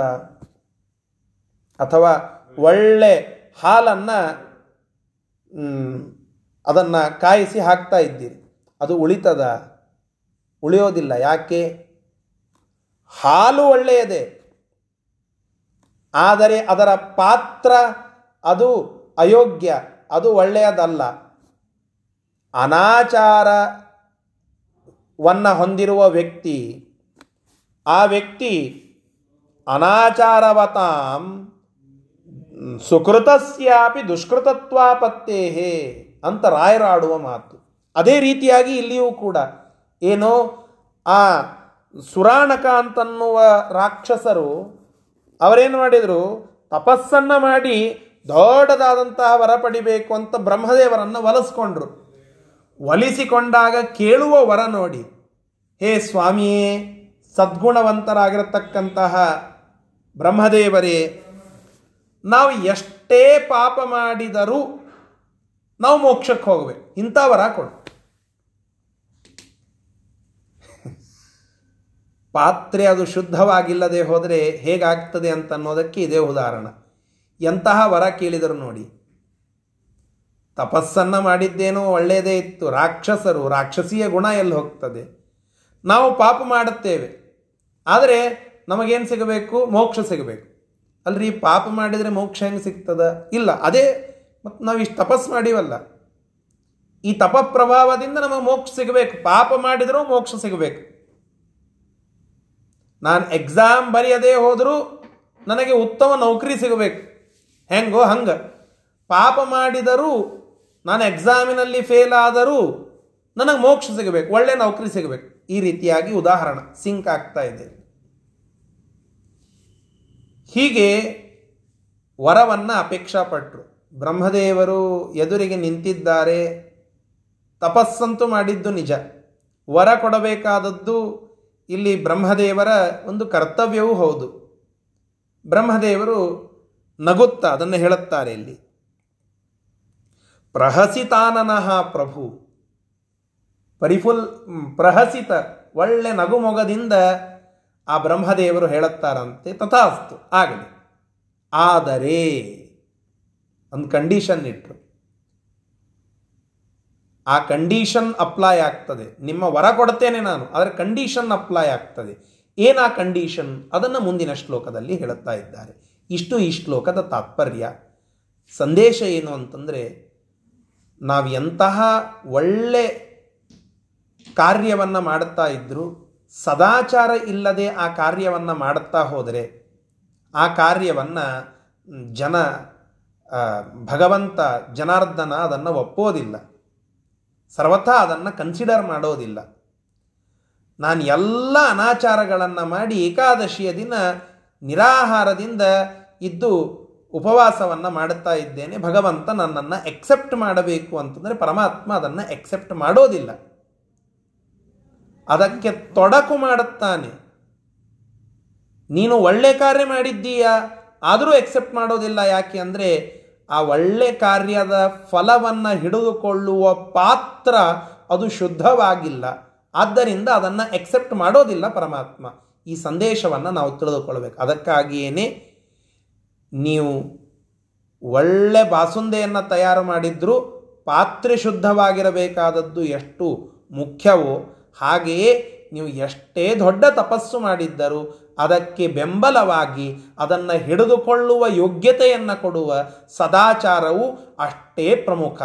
ಅಥವಾ ಒಳ್ಳೆ ಹಾಲನ್ನು ಅದನ್ನು ಕಾಯಿಸಿ ಹಾಕ್ತಾ ಇದ್ದೀರಿ. ಅದು ಉಳಿತದ? ಉಳಿಯೋದಿಲ್ಲ. ಯಾಕೆ? ಹಾಲು ಒಳ್ಳೆಯದೇ. ಆದರೆ ಅದರ ಪಾತ್ರ ಅದು ಅಯೋಗ್ಯ. ಅದು ಒಳ್ಳೆಯದಲ್ಲ. ಅನಾಚಾರವನ್ನು ಹೊಂದಿರುವ ವ್ಯಕ್ತಿ ಆ ವ್ಯಕ್ತಿ ಅನಾಚಾರವತಾಂ ಸುಕೃತಸ್ಯಾಪಿ ದುಷ್ಕೃತತ್ವಾಪತ್ತೇಹೇ ಅಂತ ರಾಯರಾಡುವ ಮಾತು. ಅದೇ ರೀತಿಯಾಗಿ ಇಲ್ಲಿಯೂ ಕೂಡ ಏನೋ ಆ ಸುರಾಣಕ ಅಂತನ್ನುವ ರಾಕ್ಷಸರು ಅವರೇನು ಮಾಡಿದರು? ತಪಸ್ಸನ್ನ ಮಾಡಿ ದೊಡ್ಡದಾದಂತಹ ವರ ಪಡಿಬೇಕು ಅಂತ ಬ್ರಹ್ಮದೇವರನ್ನು ಒಲಿಸ್ಕೊಂಡ್ರು ಒಲಿಸಿಕೊಂಡಾಗ ಕೇಳುವ ವರ ನೋಡಿ. ಹೇ ಸ್ವಾಮಿಯೇ ಸದ್ಗುಣವಂತರಾಗಿರತಕ್ಕಂತಹ ಬ್ರಹ್ಮದೇವರೇ, ನಾವು ಎಷ್ಟೇ ಪಾಪ ಮಾಡಿದರೂ ನಾವು ಮೋಕ್ಷಕ್ಕೆ ಹೋಗಬೇಕು. ಇಂಥ ವರ ಕೊಡು. ಪಾತ್ರೆ ಅದು ಶುದ್ಧವಾಗಿಲ್ಲದೆ ಹೋದರೆ ಹೇಗಾಗ್ತದೆ ಅಂತ ಅನ್ನೋದಕ್ಕೆ ಇದೇ ಉದಾಹರಣೆ. ಎಂತಹ ವರ ಕೇಳಿದರು ನೋಡಿ. ತಪಸ್ಸನ್ನು ಮಾಡಿದ್ದೇನೋ ಒಳ್ಳೆಯದೇ ಇತ್ತು. ರಾಕ್ಷಸರು, ರಾಕ್ಷಸೀಯ ಗುಣ ಎಲ್ಲಿ ಹೋಗ್ತದೆ? ನಾವು ಪಾಪ ಮಾಡುತ್ತೇವೆ. ಆದರೆ ನಮಗೇನು ಸಿಗಬೇಕು? ಮೋಕ್ಷ ಸಿಗಬೇಕು. ಅಲ್ರಿ, ಪಾಪ ಮಾಡಿದರೆ ಮೋಕ್ಷ ಹೆಂಗೆ ಸಿಗ್ತದ? ಇಲ್ಲ, ಅದೇ ಮತ್ತು ನಾವು ಇಷ್ಟು ತಪಸ್ಸು ಮಾಡೀವಲ್ಲ. ಈ ತಪ ಪ್ರಭಾವದಿಂದ ನಮಗೆ ಮೋಕ್ಷ ಸಿಗಬೇಕು. ಪಾಪ ಮಾಡಿದರೂ ಮೋಕ್ಷ ಸಿಗಬೇಕು. ನಾನು ಎಕ್ಸಾಮ್ ಬರೆಯದೇ ಹೋದರೂ ನನಗೆ ಉತ್ತಮ ನೌಕರಿ ಸಿಗಬೇಕು. ಹೆಂಗೋ ಹಂಗೆ. ಪಾಪ ಮಾಡಿದರೂ, ನಾನು ಎಕ್ಸಾಮಿನಲ್ಲಿ ಫೇಲ್ ಆದರೂ ನನಗೆ ಮೋಕ್ಷ ಸಿಗಬೇಕು. ಒಳ್ಳೆ ನೌಕರಿ ಸಿಗಬೇಕು. ಈ ರೀತಿಯಾಗಿ ಉದಾಹರಣೆ ಸಿಂಕ್ ಆಗ್ತಾ ಇದೆ. ಹೀಗೆ ವರವನ್ನು ಅಪೇಕ್ಷಾ ಪಟ್ಟರು ಬ್ರಹ್ಮದೇವರು ಎದುರಿಗೆ ನಿಂತಿದ್ದಾರೆ, ತಪಸ್ಸಂತೂ ಮಾಡಿದ್ದು ನಿಜ. ವರ ಕೊಡಬೇಕಾದದ್ದು ಇಲ್ಲಿ ಬ್ರಹ್ಮದೇವರ ಒಂದು ಕರ್ತವ್ಯವೂ ಹೌದು. ಬ್ರಹ್ಮದೇವರು ನಗುತ್ತಾ ಅದನ್ನು ಹೇಳುತ್ತಾರೆ ಇಲ್ಲಿ. ಪ್ರಹಸಿತಾನನಃ ಪ್ರಭು. ಪರಿಫುಲ್ ಪ್ರಹಸಿತ, ಒಳ್ಳೆ ನಗುಮೊಗದಿಂದ ಆ ಬ್ರಹ್ಮದೇವರು ಹೇಳುತ್ತಾರಂತೆ ತಥಾಸ್ತು, ಆಗಲಿ. ಆದರೆ, ಒಂದು ಕಂಡೀಷನ್ ಇಟ್ಟರು ಆ ಕಂಡೀಷನ್ ಅಪ್ಲೈ ಆಗ್ತದೆ. ನಿಮ್ಮ ವರ ಕೊಡ್ತೇನೆ ನಾನು, ಆದರೆ ಕಂಡೀಷನ್ ಅಪ್ಲೈ ಆಗ್ತದೆ. ಏನು ಆ ಕಂಡೀಷನ್ ಅದನ್ನು ಮುಂದಿನ ಶ್ಲೋಕದಲ್ಲಿ ಹೇಳುತ್ತಾ ಇದ್ದಾರೆ. ಇಷ್ಟು ಈ ಶ್ಲೋಕದ ತಾತ್ಪರ್ಯ. ಸಂದೇಶ ಏನು ಅಂತಂದರೆ, ನಾವು ಎಂತಹ ಒಳ್ಳೆ ಕಾರ್ಯವನ್ನು ಮಾಡುತ್ತಾ ಇದ್ದರೂ ಸದಾಚಾರ ಇಲ್ಲದೆ ಆ ಕಾರ್ಯವನ್ನು ಮಾಡುತ್ತಾ ಹೋದರೆ, ಆ ಕಾರ್ಯವನ್ನು ಜನ ಭಗವಂತ, ಜನಾರ್ದನ ಅದನ್ನು ಒಪ್ಪೋದಿಲ್ಲ. ಸರ್ವಥಾ ಅದನ್ನು ಕನ್ಸಿಡರ್ ಮಾಡೋದಿಲ್ಲ. ನಾನು ಎಲ್ಲ ಅನಾಚಾರಗಳನ್ನು ಮಾಡಿ ಏಕಾದಶಿಯ ದಿನ ನಿರಾಹಾರದಿಂದ ಇದ್ದು ಉಪವಾಸವನ್ನು ಮಾಡುತ್ತಾ ಇದ್ದೇನೆ, ಭಗವಂತ ನನ್ನನ್ನು ಎಕ್ಸೆಪ್ಟ್ ಮಾಡಬೇಕು ಅಂತಂದರೆ ಪರಮಾತ್ಮ ಅದನ್ನು ಎಕ್ಸೆಪ್ಟ್ ಮಾಡೋದಿಲ್ಲ. ಅದಕ್ಕೆ ತೊಡಕು ಮಾಡುತ್ತಾನೆ. ನೀನು ಒಳ್ಳೆ ಕಾರ್ಯ ಮಾಡಿದ್ದೀಯಾ? ಆದರೂ ಎಕ್ಸೆಪ್ಟ್ ಮಾಡೋದಿಲ್ಲ ಯಾಕೆ ಅಂದರೆ, ಆ ಒಳ್ಳೆ ಕಾರ್ಯದ ಫಲವನ್ನು ಹಿಡಿದುಕೊಳ್ಳುವ ಪಾತ್ರ ಅದು ಶುದ್ಧವಾಗಿಲ್ಲ. ಆದ್ದರಿಂದ ಅದನ್ನು ಎಕ್ಸೆಪ್ಟ್ ಮಾಡೋದಿಲ್ಲ ಪರಮಾತ್ಮ. ಈ ಸಂದೇಶವನ್ನು ನಾವು ತಿಳಿದುಕೊಳ್ಬೇಕು. ಅದಕ್ಕಾಗಿಯೇ ನೀವು ಒಳ್ಳೆ ಬಾಸುಂದೆಯನ್ನು ತಯಾರು ಮಾಡಿದ್ರೂ ಪಾತ್ರೆ ಶುದ್ಧವಾಗಿರಬೇಕಾದದ್ದು ಎಷ್ಟು ಮುಖ್ಯವೋ ಹಾಗೆಯೇ ನೀವು ಎಷ್ಟೇ ದೊಡ್ಡ ತಪಸ್ಸು ಮಾಡಿದ್ದರೂ ಅದಕ್ಕೆ ಬೆಂಬಲವಾಗಿ ಅದನ್ನು ಹಿಡಿದುಕೊಳ್ಳುವ ಯೋಗ್ಯತೆಯನ್ನು ಕೊಡುವ ಸದಾಚಾರವು ಅಷ್ಟೇ ಪ್ರಮುಖ.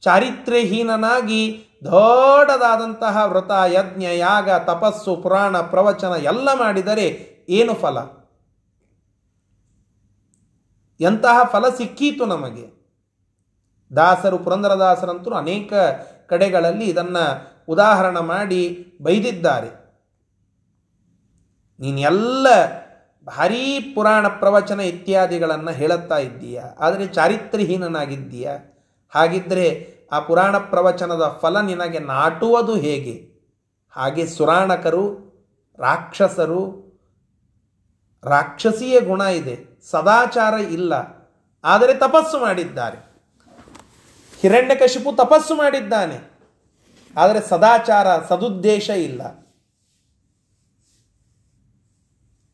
ಚಾರಿತ್ರ್ಯಹೀನನಾಗಿ ದೊಡ್ಡದಾದಂತಹ ವ್ರತ, ಯಜ್ಞ, ಯಾಗ, ತಪಸ್ಸು, ಪುರಾಣ, ಪ್ರವಚನ ಎಲ್ಲ ಮಾಡಿದರೆ ಏನು ಫಲ? ಎಂತಹ ಫಲ ಸಿಕ್ಕೀತು ನಮಗೆ? ದಾಸರು, ಪುರಂದರದಾಸರಂತೂ ಅನೇಕ ಕಡೆಗಳಲ್ಲಿ ಇದನ್ನು ಉದಾಹರಣ ಮಾಡಿ ಬೈದಿದ್ದಾರೆ. ನೀನೆಲ್ಲ ಭಾರೀ ಪುರಾಣ ಪ್ರವಚನ ಇತ್ಯಾದಿಗಳನ್ನು ಹೇಳುತ್ತಾ ಇದ್ದೀಯ? ಆದರೆ ಚಾರಿತ್ರ್ಯಹೀನನಾಗಿದ್ದೀಯ? ಹಾಗಿದ್ದರೆ ಆ ಪುರಾಣ ಪ್ರವಚನದ ಫಲ ನಿನಗೆ ನಾಟುವುದು ಹೇಗೆ? ಹಾಗೆ ಸುರಾಣಕರು, ರಾಕ್ಷಸರು, ರಾಕ್ಷಸೀಯ ಗುಣ ಇದೆ, ಸದಾಚಾರ ಇಲ್ಲ. ಆದರೆ ತಪಸ್ಸು ಮಾಡಿದ್ದಾರೆ. ಹಿರಣ್ಯಕಶಿಪು ತಪಸ್ಸು ಮಾಡಿದ್ದಾನೆ. ಆದರೆ ಸದಾಚಾರ ಸದುದ್ದೇಶ ಇಲ್ಲ.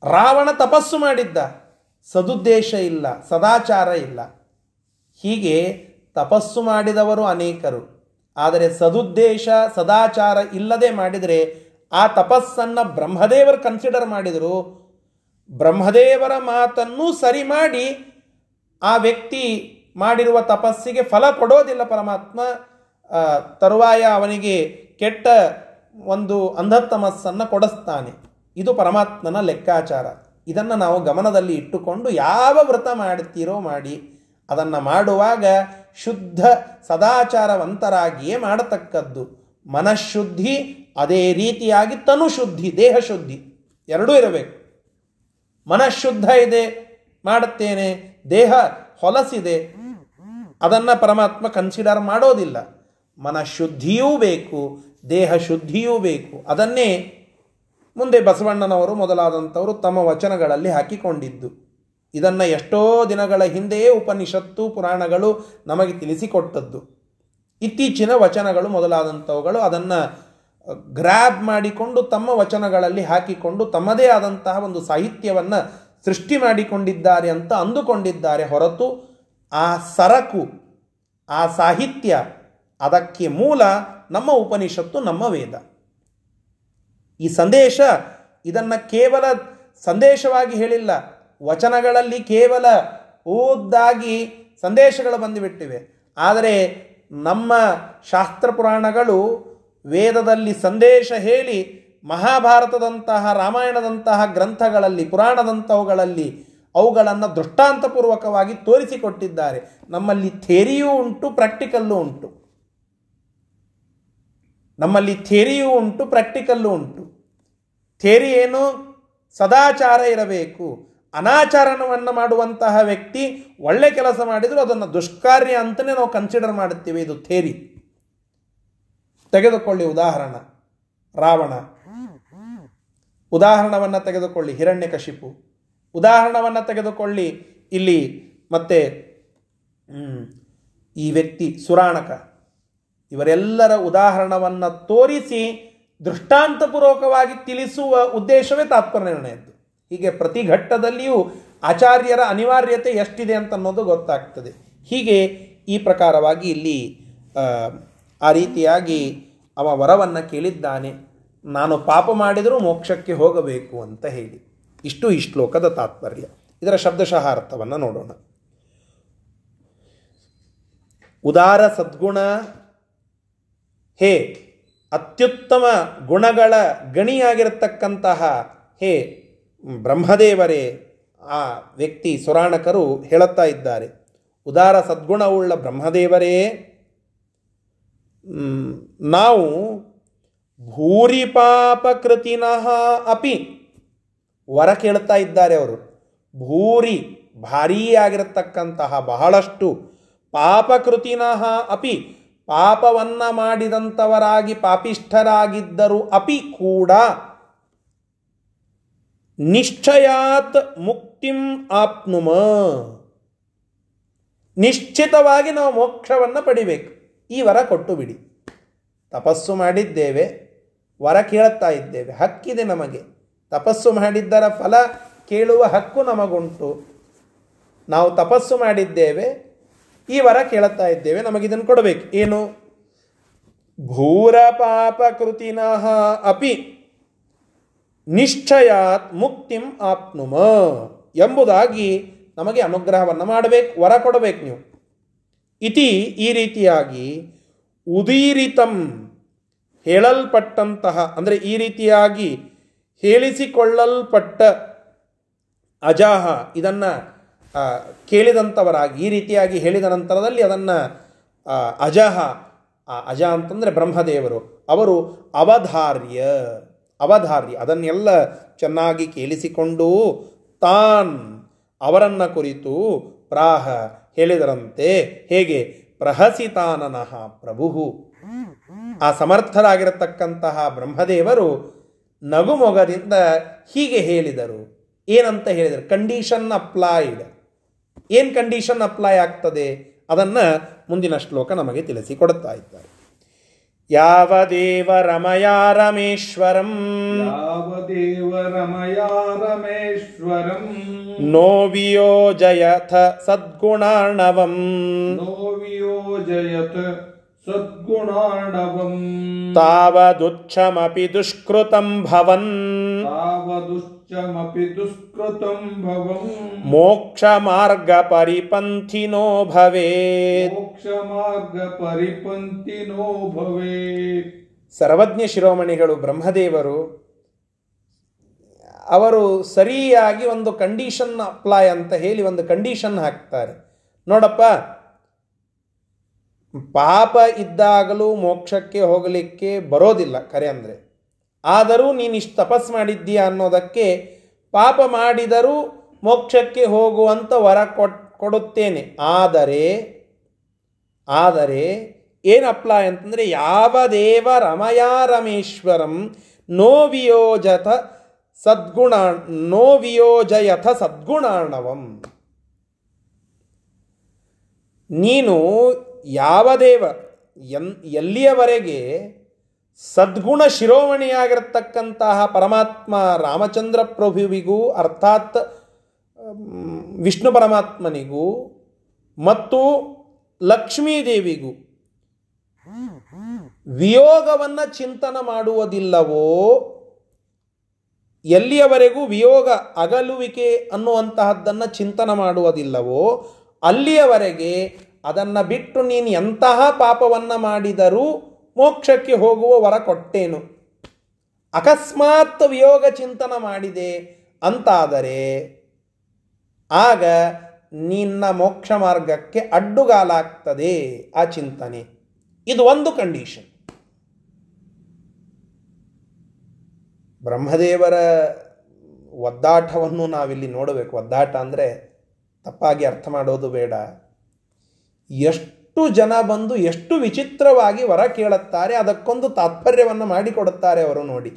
ರಾವಣ ತಪಸ್ಸು ಮಾಡಿದ್ದ, ಸದುದ್ದೇಶ ಇಲ್ಲ, ಸದಾಚಾರ ಇಲ್ಲ. ಹೀಗೆ ತಪಸ್ಸು ಮಾಡಿದವರು ಅನೇಕರು. ಆದರೆ ಸದುದ್ದೇಶ, ಸದಾಚಾರ ಇಲ್ಲದೆ ಮಾಡಿದರೆ ಆ ತಪಸ್ಸನ್ನು ಬ್ರಹ್ಮದೇವರು ಕನ್ಸಿಡರ್ ಮಾಡಿದರು. ಬ್ರಹ್ಮದೇವರ ಮಾತನ್ನು ಸರಿ ಮಾಡಿ ಆ ವ್ಯಕ್ತಿ ಮಾಡಿರುವ ತಪಸ್ಸಿಗೆ ಫಲ ಕೊಡೋದಿಲ್ಲ ಪರಮಾತ್ಮ. ತರುವಾಯ ಅವನಿಗೆ ಕೆಟ್ಟ ಒಂದು ಅಂಧತಮಸ್ಸನ್ನು ಕೊಡಿಸ್ತಾನೆ. ಇದು ಪರಮಾತ್ಮನ ಲೆಕ್ಕಾಚಾರ. ಇದನ್ನು ನಾವು ಗಮನದಲ್ಲಿ ಇಟ್ಟುಕೊಂಡು ಯಾವ ವ್ರತ ಮಾಡ್ತೀರೋ ಮಾಡಿ, ಅದನ್ನು ಮಾಡುವಾಗ ಶುದ್ಧ ಸದಾಚಾರವಂತರಾಗಿಯೇ ಮಾಡತಕ್ಕದ್ದು. ಮನಃಶುದ್ಧಿ, ಅದೇ ರೀತಿಯಾಗಿ ತನು ಶುದ್ಧಿ ದೇಹ ಶುದ್ಧಿ ಎರಡೂ ಇರಬೇಕು. ಮನಃಶುದ್ಧ ಇದೆ, ಮಾಡುತ್ತೇನೆ. ದೇಹ ಹೊಲಸಿದೆ. ಅದನ್ನು ಪರಮಾತ್ಮ ಕನ್ಸಿಡರ್ ಮಾಡೋದಿಲ್ಲ. ಮನಃಶುದ್ಧಿಯೂ ಬೇಕು ದೇಹ ಶುದ್ಧಿಯೂ ಬೇಕು. ಅದನ್ನೇ ಮುಂದೆ ಬಸವಣ್ಣನವರು ಮೊದಲಾದಂಥವರು ತಮ್ಮ ವಚನಗಳಲ್ಲಿ ಹಾಕಿಕೊಂಡಿದ್ದು. ಇದನ್ನು ಎಷ್ಟೋ ದಿನಗಳ ಹಿಂದೆಯೇ ಉಪನಿಷತ್ತು, ಪುರಾಣಗಳು ನಮಗೆ ತಿಳಿಸಿಕೊಟ್ಟದ್ದು. ಇತ್ತೀಚಿನ ವಚನಗಳು ಮೊದಲಾದಂಥವುಗಳು ಅದನ್ನು ಗ್ರ್ಯಾಬ್ ಮಾಡಿಕೊಂಡು ತಮ್ಮ ವಚನಗಳಲ್ಲಿ ಹಾಕಿಕೊಂಡು ತಮ್ಮದೇ ಆದಂತಹ ಒಂದು ಸಾಹಿತ್ಯವನ್ನು ಸೃಷ್ಟಿ ಮಾಡಿಕೊಂಡಿದ್ದಾರೆ ಅಂತ ಅಂದುಕೊಂಡಿದ್ದಾರೆ ಹೊರತು ಆ ಸರಕು, ಆ ಸಾಹಿತ್ಯ ಅದಕ್ಕೆ ಮೂಲ ನಮ್ಮ ಉಪನಿಷತ್ತು, ನಮ್ಮ ವೇದ. ಈ ಸಂದೇಶ ಇದನ್ನು ಕೇವಲ ಸಂದೇಶವಾಗಿ ಹೇಳಿಲ್ಲ, ವಚನಗಳಲ್ಲಿ ಕೇವಲ ಓದ್ದಾಗಿ ಸಂದೇಶಗಳು ಬಂದುಬಿಟ್ಟಿವೆ. ಆದರೆ ನಮ್ಮ ಶಾಸ್ತ್ರ ಪುರಾಣಗಳು ವೇದದಲ್ಲಿ ಸಂದೇಶ ಹೇಳಿ ಮಹಾಭಾರತದಂತಹ, ರಾಮಾಯಣದಂತಹ ಗ್ರಂಥಗಳಲ್ಲಿ, ಪುರಾಣದಂಥವುಗಳಲ್ಲಿ ಅವುಗಳನ್ನು ದೃಷ್ಟಾಂತಪೂರ್ವಕವಾಗಿ ತೋರಿಸಿಕೊಟ್ಟಿದ್ದಾರೆ. ನಮ್ಮಲ್ಲಿ ಥೇರಿಯೂ ಉಂಟು ಪ್ರಾಕ್ಟಿಕಲ್ಲೂ ಉಂಟು. ನಮ್ಮಲ್ಲಿ ಥೇರಿಯೂ ಉಂಟು, ಪ್ರಾಕ್ಟಿಕಲ್ಲೂ ಉಂಟು. ಥೇರಿ ಏನು ಸದಾಚಾರ ಇರಬೇಕು ಅನಾಚಾರವನ್ನು ಮಾಡುವಂತಹ ವ್ಯಕ್ತಿ ಒಳ್ಳೆ ಕೆಲಸ ಮಾಡಿದರೂ ಅದನ್ನು ದುಷ್ಕಾರ್ಯ ಅಂತಲೇ ನಾವು ಕನ್ಸಿಡರ್ ಮಾಡುತ್ತೇವೆ, ಇದು ಥೇರಿ ತೆಗೆದುಕೊಳ್ಳಿ ಉದಾಹರಣ, ರಾವಣ. ಉದಾಹರಣವನ್ನು ತೆಗೆದುಕೊಳ್ಳಿ, ಹಿರಣ್ಯಕಶಿಪು. ಉದಾಹರಣವನ್ನು ತೆಗೆದುಕೊಳ್ಳಿ, ಇಲ್ಲಿ ಮತ್ತೆ ಈ ವ್ಯಕ್ತಿ ಸುರಾಣಕ. ಇವರೆಲ್ಲರ ಉದಾಹರಣವನ್ನು ತೋರಿಸಿ ದೃಷ್ಟಾಂತಪೂರ್ವಕವಾಗಿ ತಿಳಿಸುವ ಉದ್ದೇಶವೇ ತಾತ್ಪರ್ಯ ನಿರ್ಣಯದ್ದು ಹೀಗೆ ಪ್ರತಿ ಘಟ್ಟದಲ್ಲಿಯೂ ಆಚಾರ್ಯರ ಅನಿವಾರ್ಯತೆ ಎಷ್ಟಿದೆ ಅಂತ ಅನ್ನೋದು ಗೊತ್ತಾಗ್ತದೆ. ಹೀಗೆ ಈ ಪ್ರಕಾರವಾಗಿ ಇಲ್ಲಿ ಆ ರೀತಿಯಾಗಿ ಅವ ವರವನ್ನು ಕೇಳಿದ್ದಾನೆ. ನಾನು ಪಾಪ ಮಾಡಿದರೂ ಮೋಕ್ಷಕ್ಕೆ ಹೋಗಬೇಕು ಅಂತ ಹೇಳಿ. ಇಷ್ಟು ಈ ಶ್ಲೋಕದ ತಾತ್ಪರ್ಯ. ಇದರ ಶಬ್ದಶಃ ಅರ್ಥವನ್ನು ನೋಡೋಣ. ಉದಾರ ಸದ್ಗುಣ ಹೇ, ಅತ್ಯುತ್ತಮ ಗುಣಗಳ ಗಣಿಯಾಗಿರತಕ್ಕಂತಹ ಹೇ, ಬ್ರಹ್ಮದೇವರೇ ಆ ವ್ಯಕ್ತಿ ಸುರಾಣಕರು ಹೇಳುತ್ತಾ ಇದ್ದಾರೆ. ಉದಾರ ಸದ್ಗುಣವುಳ್ಳ ಬ್ರಹ್ಮದೇವರೇ ನಾವು ಭೂರಿ ಪಾಪಕೃತಿನಃ ಅಪಿ ವರ ಕೇಳ್ತಾ ಇದ್ದಾರೆ ಅವರು. ಭೂರಿ ಭಾರೀ ಆಗಿರತಕ್ಕಂತಹ ಬಹಳಷ್ಟು ಪಾಪಕೃತಿನಃ ಅಪಿ ಪಾಪವನ್ನ ಮಾಡಿದಂಥವರಾಗಿ ಪಾಪಿಷ್ಠರಾಗಿದ್ದರೂ ಅಪಿ ಕೂಡ ನಿಶ್ಚಯಾತ್ ಮುಕ್ತಿಂ ಆಪ್ನುಮ. ನಿಶ್ಚಿತವಾಗಿ ನಾವು ಮೋಕ್ಷವನ್ನು ಪಡಿಬೇಕು. ಈ ವರ ಕೊಟ್ಟು ಬಿಡಿ. ತಪಸ್ಸು ಮಾಡಿದ್ದೇವೆ, ವರ ಕೇಳುತ್ತಾ ಇದ್ದೇವೆ, ಹಕ್ಕಿದೆ ನಮಗೆ. ತಪಸ್ಸು ಮಾಡಿದ್ದರ ಫಲ ಕೇಳುವ ಹಕ್ಕು ನಮಗುಂಟು. ನಾವು ತಪಸ್ಸು ಮಾಡಿದ್ದೇವೆ ಈ ವರ ಕೇಳುತ್ತಾ ಇದ್ದೇವೆ ನಮಗಿದನ್ನು ಕೊಡಬೇಕು. ಏನು? ಭೂರ ಪಾಪ ಕೃತಿನಃ ಅಪಿ ನಿಶ್ಚಯಾತ್ ಮುಕ್ತಿಂ ಆಪ್ನುಮ ಎಂಬುದಾಗಿ ನಮಗೆ ಅನುಗ್ರಹವನ್ನು ಮಾಡಬೇಕು, ವರ ಕೊಡಬೇಕು ನೀವು. ಇತಿ ಈ ರೀತಿಯಾಗಿ ಉದೀರಿತಂ ಹೇಳಲ್ಪಟ್ಟಂತಹ, ಅಂದರೆ ಈ ರೀತಿಯಾಗಿ ಹೇಳಿಸಿಕೊಳ್ಳಲ್ಪಟ್ಟ ಅಜಾಹ, ಇದನ್ನು ಕೇಳಿದಂಥವರಾಗಿ ಈ ರೀತಿಯಾಗಿ ಹೇಳಿದ ನಂತರದಲ್ಲಿ ಅದನ್ನು ಅಜಹ ಅಜ ಅಂತಂದರೆ ಬ್ರಹ್ಮದೇವರು. ಅವರು ಅವಧಾರ್ಯ ಅವಧಾರ್ಯ, ಅದನ್ನೆಲ್ಲ ಚೆನ್ನಾಗಿ ಕೇಳಿಸಿಕೊಂಡು ತಾನ್ ಅವರನ್ನು ಕುರಿತು ಪ್ರಾಹ ಹೇಳಿದರಂತೆ, ಹೇಗೆ? ಪ್ರಹಸಿತಾನನಃ ಪ್ರಭು ಆ ಸಮರ್ಥರಾಗಿರತಕ್ಕಂತಹ ಬ್ರಹ್ಮದೇವರು ನಗುಮೊಗದಿಂದ ಹೀಗೆ ಹೇಳಿದರು. ಏನಂತ ಹೇಳಿದರು? ಕಂಡೀಷನ್ ಅಪ್ಲೈಡ್ ಏನು ಕಂಡೀಷನ್ ಅಪ್ಲೈ ಆಗ್ತದೆ ಅದನ್ನು ಮುಂದಿನ ಶ್ಲೋಕ ನಮಗೆ ತಿಳಿಸಿಕೊಡುತ್ತಾ ಇದ್ದಾರೆ. ಯಾವ ದೇವ ರಮಯಾ ರಮೇಶ್ವರಂ? ಯಾವದೇವ ರಮಯಾ ರಮೇಶ್ವರಂ? ನೋವಿಯೋಜಯಥ ಸದ್ಗುಣಾರ್ಣವಂ. ಜಯಥ ಸದ್ಗುಣಾರ್ಣವಂ. ತಾವದುಚ್ಛಮಪಿ ದುಷ್ಕೃತಂ ಭವನ್. ತಾವದುಶ್ಚಮಪಿ ಮೋಕ್ಷ ಮಾರ್ಗ ಪರಿಪಂತಿನೋ ಭವೇತ್ ಸರ್ವಜ್ಞ ಶಿರೋಮಣಿಗಳು ಬ್ರಹ್ಮದೇವರು ಅವರು ಸರಿಯಾಗಿ ಒಂದು ಕಂಡೀಷನ್ ಅಪ್ಲೈ ಅಂತ ಹೇಳಿ ಒಂದು ಕಂಡೀಷನ್ ಹಾಕ್ತಾರೆ. ನೋಡಪ್ಪ ಪಾಪ ಇದ್ದಾಗಲೂ ಮೋಕ್ಷಕ್ಕೆ ಹೋಗಲಿಕ್ಕೆ ಬರೋದಿಲ್ಲ ಕರೆ ಅಂದರೆ. ಆದರೂ ನೀನಿಷ್ಟು ತಪಸ್ ಮಾಡಿದ್ದೀಯ ಅನ್ನೋದಕ್ಕೆ ಪಾಪ ಮಾಡಿದರೂ ಮೋಕ್ಷಕ್ಕೆ ಹೋಗುವಂಥ ವರ ಕೊಡುತ್ತೇನೆ. ಆದರೆ ಆದರೆ ಏನಪ್ಲ ಅಂತಂದರೆ ಯಾವ ದೇವ ರಮಯಾ ರಮೇಶ್ವರಂ ನೋ ವಿಯೋಜತ ಸದ್ಗುಣ ನೋ ವಿಯೋಜಯಥ ಸದ್ಗುಣಾರ್ಣವಂ. ನೀನು ಯಾವ ದೇವ ಎಲ್ಲಿಯವರೆಗೆ ಸದ್ಗುಣ ಶಿರೋಮಣಿಯಾಗಿರತಕ್ಕಂತಹ ಪರಮಾತ್ಮ ರಾಮಚಂದ್ರ ಪ್ರಭುವಿಗೂ ಅರ್ಥಾತ್ ವಿಷ್ಣು ಪರಮಾತ್ಮನಿಗೂ ಮತ್ತು ಲಕ್ಷ್ಮೀದೇವಿಗೂ ವಿಯೋಗವನ್ನು ಚಿಂತನ ಮಾಡುವುದಿಲ್ಲವೋ, ಎಲ್ಲಿಯವರೆಗೂ ವಿಯೋಗ ಅಗಲುವಿಕೆ ಅನ್ನುವಂತಹದ್ದನ್ನು ಚಿಂತನ ಮಾಡುವುದಿಲ್ಲವೋ, ಅಲ್ಲಿಯವರೆಗೆ ಅದನ್ನು ಬಿಟ್ಟು ನೀನು ಎಂತಹ ಪಾಪವನ್ನು ಮಾಡಿದರೂ ಮೋಕ್ಷಕ್ಕೆ ಹೋಗುವ ವರ ಕೊಟ್ಟೇನು. ಅಕಸ್ಮಾತ್ ವಿಯೋಗ ಚಿಂತನ ಮಾಡಿದೆ ಅಂತಾದರೆ, ಆಗ ನಿನ್ನ ಮೋಕ್ಷ ಮಾರ್ಗಕ್ಕೆ ಅಡ್ಡುಗಾಲಾಗ್ತದೆ ಆ ಚಿಂತನೆ. ಇದು ಒಂದು ಕಂಡೀಷನ್. ಬ್ರಹ್ಮದೇವರ ಒದ್ದಾಟವನ್ನು ನಾವಿಲ್ಲಿ ನೋಡಬೇಕು. ಒದ್ದಾಟ ಅಂದರೆ ತಪ್ಪಾಗಿ ಅರ್ಥ ಮಾಡೋದು ಬೇಡ. ಎಷ್ಟು ಜನ ಬಂದು ಎಷ್ಟು ವಿಚಿತ್ರವಾಗಿ ವರ ಕೇಳುತ್ತಾರೆ, ಅದಕ್ಕೊಂದು ತಾತ್ಪರ್ಯವನ್ನು ಮಾಡಿಕೊಡುತ್ತಾರೆ ಅವರು ನೋಡಿ.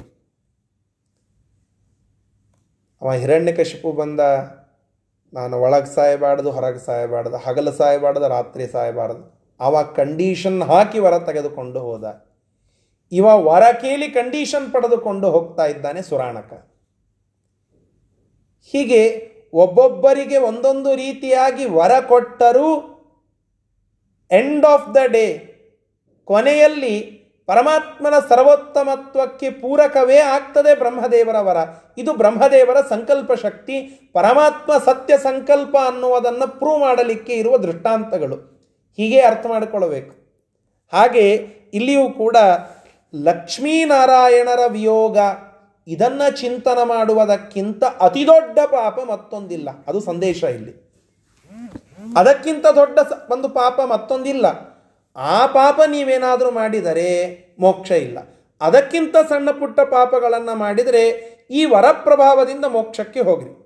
ಅವ ಹಿರಣ್ಯಕಶಿಪು ಬಂದ, ನಾನು ಒಳಗೆ ಸಾಯಬಾರ್ದು, ಹೊರಗೆ ಸಾಯಬಾರ್ದು, ಹಗಲು ಸಾಯಬಾರ್ದು, ರಾತ್ರಿ ಸಾಯಬಾರ್ದು. ಅವ ಕಂಡೀಷನ್ ಹಾಕಿ ವರ ತೆಗೆದುಕೊಂಡು ಹೋದ. ಇವ ವರ ಕೇಳಿ ಕಂಡೀಷನ್ ಪಡೆದುಕೊಂಡು ಹೋಗ್ತಾ ಇದ್ದಾನೆ ಸುರಾಣಕ. ಹೀಗೆ ಒಬ್ಬೊಬ್ಬರಿಗೆ ಒಂದೊಂದು ರೀತಿಯಾಗಿ ವರ ಕೊಟ್ಟರೂ ಎಂಡ್ ಆಫ್ ದ ಡೇ ಕೊನೆಯಲ್ಲಿ ಪರಮಾತ್ಮನ ಸರ್ವೋತ್ತಮತ್ವಕ್ಕೆ ಪೂರಕವೇ ಆಗ್ತದೆ ಬ್ರಹ್ಮದೇವರ ವರ. ಇದು ಬ್ರಹ್ಮದೇವರ ಸಂಕಲ್ಪ ಶಕ್ತಿ, ಪರಮಾತ್ಮ ಸತ್ಯ ಸಂಕಲ್ಪ ಅನ್ನುವುದನ್ನು ಪ್ರೂವ್ ಮಾಡಲಿಕ್ಕೆ ಇರುವ ದೃಷ್ಟಾಂತಗಳು. ಹೀಗೆ ಅರ್ಥ ಮಾಡಿಕೊಳ್ಳಬೇಕು. ಹಾಗೆ ಇಲ್ಲಿಯೂ ಕೂಡ ಲಕ್ಷ್ಮೀನಾರಾಯಣರ ವಿಯೋಗ ಇದನ್ನು ಚಿಂತನ ಮಾಡುವುದಕ್ಕಿಂತ ಅತಿದೊಡ್ಡ ಪಾಪ ಮತ್ತೊಂದಿಲ್ಲ. ಅದು ಸಂದೇಶ ಇಲ್ಲಿ. ಅದಕ್ಕಿಂತ ದೊಡ್ಡ ಒಂದು ಪಾಪ ಮತ್ತೊಂದಿಲ್ಲ. ಆ ಪಾಪ ನೀವೇನಾದರೂ ಮಾಡಿದರೆ ಮೋಕ್ಷ ಇಲ್ಲ. ಅದಕ್ಕಿಂತ ಸಣ್ಣ ಪುಟ್ಟ ಪಾಪಗಳನ್ನು ಮಾಡಿದರೆ ಈ ವರಪ್ರಭಾವದಿಂದ ಮೋಕ್ಷಕ್ಕೆ ಹೋಗ್ರಿ.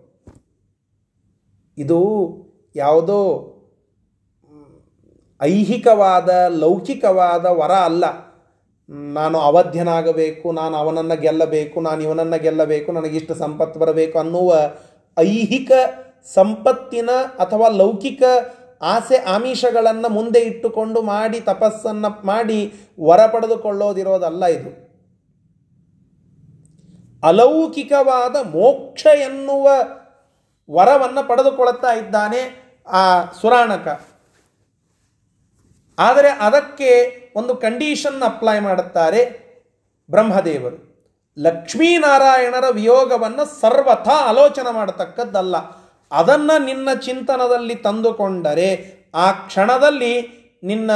ಇದು ಯಾವುದೋ ಐಹಿಕವಾದ, ಲೌಕಿಕವಾದ ವರ ಅಲ್ಲ. ನಾನು ಅವಧ್ಯನಾಗಬೇಕು, ನಾನು ಅವನನ್ನು ಗೆಲ್ಲಬೇಕು, ನಾನು ಇವನನ್ನು ಗೆಲ್ಲಬೇಕು, ನನಗಿಷ್ಟು ಸಂಪತ್ತು ಬರಬೇಕು ಅನ್ನುವ ಐಹಿಕ ಸಂಪತ್ತಿನ ಅಥವಾ ಲೌಕಿಕ ಆಸೆ ಆಮಿಷಗಳನ್ನು ಮುಂದೆ ಇಟ್ಟುಕೊಂಡು ಮಾಡಿ ತಪಸ್ಸನ್ನು ಮಾಡಿ ವರ ಪಡೆದುಕೊಳ್ಳೋದಿರೋದಲ್ಲ ಇದು. ಅಲೌಕಿಕವಾದ ಮೋಕ್ಷ ಎನ್ನುವ ವರವನ್ನು ಪಡೆದುಕೊಳ್ಳುತ್ತಾ ಇದ್ದಾನೆ ಆ ಸುರಾಣಕ. ಆದರೆ ಅದಕ್ಕೆ ಒಂದು ಕಂಡೀಷನ್ ಅಪ್ಲೈ ಮಾಡುತ್ತಾರೆ ಬ್ರಹ್ಮದೇವರು. ಲಕ್ಷ್ಮೀನಾರಾಯಣರ ವಿಯೋಗವನ್ನು ಸರ್ವಥಾ ಆಲೋಚನೆ ಮಾಡತಕ್ಕದ್ದಲ್ಲ. ಅದನ್ನು ನಿನ್ನ ಚಿಂತನದಲ್ಲಿ ತಂದುಕೊಂಡರೆ ಆ ಕ್ಷಣದಲ್ಲಿ ನಿನ್ನ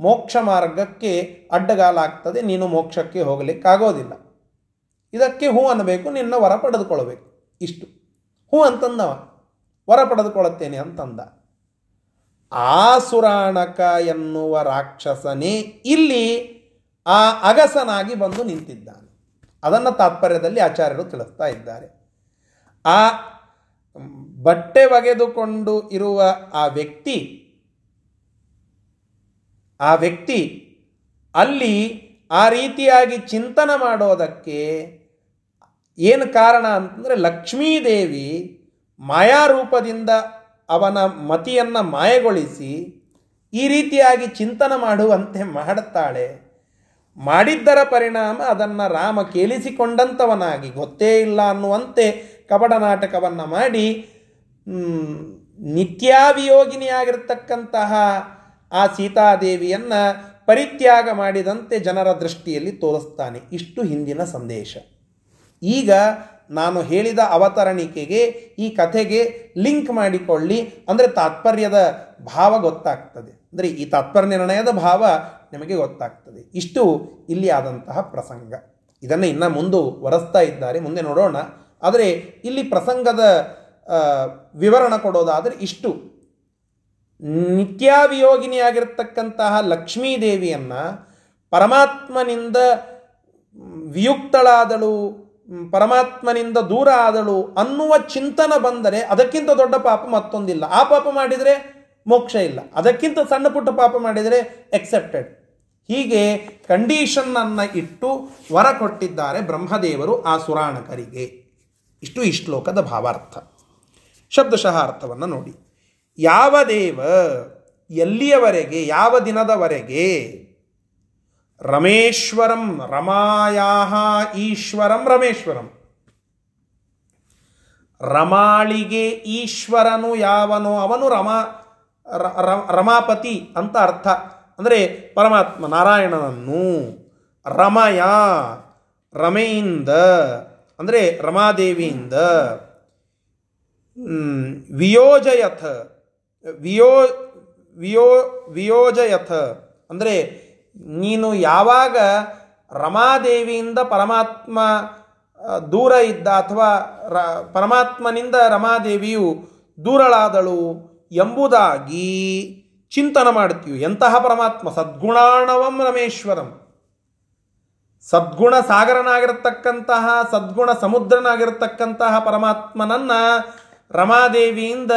ಮೋಕ್ಷ ಮಾರ್ಗಕ್ಕೆ ಅಡ್ಡಗಾಲಾಗ್ತದೆ. ನೀನು ಮೋಕ್ಷಕ್ಕೆ ಹೋಗಲಿಕ್ಕಾಗೋದಿಲ್ಲ. ಇದಕ್ಕೆ ಹೂ ಅನ್ನಬೇಕು, ನಿನ್ನ ವರ ಪಡೆದುಕೊಳ್ಳಬೇಕು. ಇಷ್ಟು. ಹೂ ಅಂತಂದವ. ವರ ಪಡೆದುಕೊಳ್ಳುತ್ತೇನೆ ಅಂತಂದ. ಆಸುರಾಣಕ ಎನ್ನುವ ರಾಕ್ಷಸನೇ ಇಲ್ಲಿ ಆ ಅಗಸನಾಗಿ ಬಂದು ನಿಂತಿದ್ದಾನೆ. ಅದನ್ನು ತಾತ್ಪರ್ಯದಲ್ಲಿ ಆಚಾರ್ಯರು ತಿಳಿಸ್ತಾ ಇದ್ದಾರೆ. ಆ ಬಟ್ಟೆ ಒಗೆದುಕೊಂಡು ಇರುವ ಆ ವ್ಯಕ್ತಿ ಆ ವ್ಯಕ್ತಿ ಅಲ್ಲಿ ಆ ರೀತಿಯಾಗಿ ಚಿಂತನ ಮಾಡೋದಕ್ಕೆ ಏನು ಕಾರಣ ಅಂತಂದರೆ ಲಕ್ಷ್ಮೀದೇವಿ ಮಾಯಾರೂಪದಿಂದ ಅವನ ಮತಿಯನ್ನು ಮಾಯಗೊಳಿಸಿ ಈ ರೀತಿಯಾಗಿ ಚಿಂತನ ಮಾಡುವಂತೆ ಮಾಡುತ್ತಾಳೆ. ಮಾಡಿದ್ದರ ಪರಿಣಾಮ ಅದನ್ನು ರಾಮ ಕೇಳಿಸಿಕೊಂಡಂಥವನಾಗಿ ಗೊತ್ತೇ ಇಲ್ಲ ಅನ್ನುವಂತೆ ಕಪಟ ನಾಟಕವನ್ನು ಮಾಡಿ ನಿತ್ಯಾವಿಯೋಗಿನಿಯಾಗಿರ್ತಕ್ಕಂತಹ ಆ ಸೀತಾದೇವಿಯನ್ನು ಪರಿತ್ಯಾಗ ಮಾಡಿದಂತೆ ಜನರ ದೃಷ್ಟಿಯಲ್ಲಿ ತೋರಿಸ್ತಾನೆ. ಇಷ್ಟು ಹಿಂದಿನ ಸಂದೇಶ. ಈಗ ನಾನು ಹೇಳಿದ ಅವತರಣಿಕೆಗೆ ಈ ಕಥೆಗೆ ಲಿಂಕ್ ಮಾಡಿಕೊಳ್ಳಿ. ಅಂದರೆ ತಾತ್ಪರ್ಯದ ಭಾವ ಗೊತ್ತಾಗ್ತದೆ. ಅಂದರೆ ಈ ತಾತ್ಪರ್ಯ ನಿರ್ಣಯದ ಭಾವ ನಿಮಗೆ ಗೊತ್ತಾಗ್ತದೆ. ಇಷ್ಟು ಇಲ್ಲಿ ಆದಂತಹ ಪ್ರಸಂಗ. ಇದನ್ನು ಇನ್ನೂ ಮುಂದೆ ವರೆಸ್ತಾ ಇದ್ದಾರೆ. ಮುಂದೆ ನೋಡೋಣ. ಆದರೆ ಇಲ್ಲಿ ಪ್ರಸಂಗದ ವಿವರಣ ಕೊಡೋದಾದರೆ ಇಷ್ಟು. ನಿತ್ಯಾವಿಯೋಗಿನಿಯಾಗಿರ್ತಕ್ಕಂತಹ ಲಕ್ಷ್ಮೀದೇವಿಯನ್ನು ಪರಮಾತ್ಮನಿಂದ ವಿಯುಕ್ತಳಾದಳು, ಪರಮಾತ್ಮನಿಂದ ದೂರ ಆದಳು ಅನ್ನುವ ಚಿಂತನ ಬಂದರೆ ಅದಕ್ಕಿಂತ ದೊಡ್ಡ ಪಾಪ ಮತ್ತೊಂದಿಲ್ಲ. ಆ ಪಾಪ ಮಾಡಿದರೆ ಮೋಕ್ಷ ಇಲ್ಲ. ಅದಕ್ಕಿಂತ ಸಣ್ಣ ಪುಟ್ಟ ಪಾಪ ಮಾಡಿದರೆ ಎಕ್ಸೆಪ್ಟೆಡ್ ಹೀಗೆ ಕಂಡೀಷನ್ ಅನ್ನ ಇಟ್ಟು ವರ ಕೊಟ್ಟಿದ್ದಾರೆ ಬ್ರಹ್ಮದೇವರು ಆ ಸುರಾಣಕರಿಗೆ. ಇಷ್ಟು ಈ ಶ್ಲೋಕದ ಭಾವಾರ್ಥ. ಶಬ್ದಶಃ ಅರ್ಥವನ್ನು ನೋಡಿ. ಯಾವ ದೇವ ಎಲ್ಲಿಯವರೆಗೆ, ಯಾವ ದಿನದವರೆಗೆ? ರಮೇಶ್ವರಂ ರಮಾಯಾಹ ಈಶ್ವರಂ ರಮೇಶ್ವರಂ. ರಮಾಳಿಗೆ ಈಶ್ವರನು ಯಾವನೋ? ಅವನು ರಮಾ ರಮಾಪತಿ ಅಂತ ಅರ್ಥ. ಅಂದರೆ ಪರಮಾತ್ಮ ನಾರಾಯಣನನ್ನು. ರಮಯ ರಮೆಯಿಂದ ಅಂದರೆ ರಮಾದೇವಿಯಿಂದ. ವಿಯೋಜಯಥ, ವಿಯೋ ವಿಯೋ, ವಿಯೋಜಯಥ. ಅಂದರೆ ನೀನು ಯಾವಾಗ ರಮಾದೇವಿಯಿಂದ ಪರಮಾತ್ಮ ದೂರ ಇದ್ದ ಅಥವಾ ರ, ಪರಮಾತ್ಮನಿಂದ ರಮಾದೇವಿಯು ದೂರಳಾದಳು ಎಂಬುದಾಗಿ ಚಿಂತನ ಮಾಡ್ತೀವಿ. ಎಂತಹ ಪರಮಾತ್ಮ? ಸದ್ಗುಣಾಣವಂ ರಮೇಶ್ವರಂ. ಸದ್ಗುಣ ಸಾಗರನಾಗಿರತಕ್ಕಂತಹ, ಸದ್ಗುಣ ಸಮುದ್ರನಾಗಿರತಕ್ಕಂತಹ ಪರಮಾತ್ಮನನ್ನ ರಮಾದೇವಿಯಿಂದ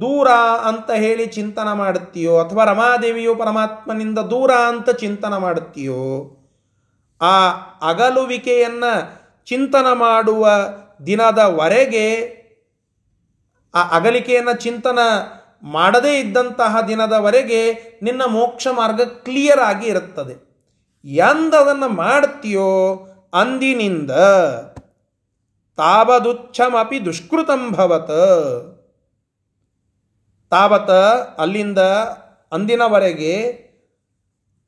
ದೂರ ಅಂತ ಹೇಳಿ ಚಿಂತನ ಮಾಡುತ್ತೀಯೋ, ಅಥವಾ ರಮಾದೇವಿಯು ಪರಮಾತ್ಮನಿಂದ ದೂರ ಅಂತ ಚಿಂತನ ಮಾಡುತ್ತೀಯೋ, ಆ ಅಗಲುವಿಕೆಯನ್ನು ಚಿಂತನ ಮಾಡುವ ದಿನದವರೆಗೆ, ಆ ಅಗಲಿಕೆಯನ್ನು ಚಿಂತನ ಮಾಡದೇ ಇದ್ದಂತಹ ದಿನದವರೆಗೆ ನಿನ್ನ ಮೋಕ್ಷ ಮಾರ್ಗ ಕ್ಲಿಯರ್ ಆಗಿ ಇರುತ್ತದೆ. ಎಂದದನ್ನು ಮಾಡ್ತೀಯೋ ಅಂದಿನಿಂದ. ತಾವದುಚ್ಛಮಪಿ ದುಷ್ಕೃತಂ ಭವತ್. ತಾವತ ಅಲ್ಲಿಂದ ಅಂದಿನವರೆಗೆ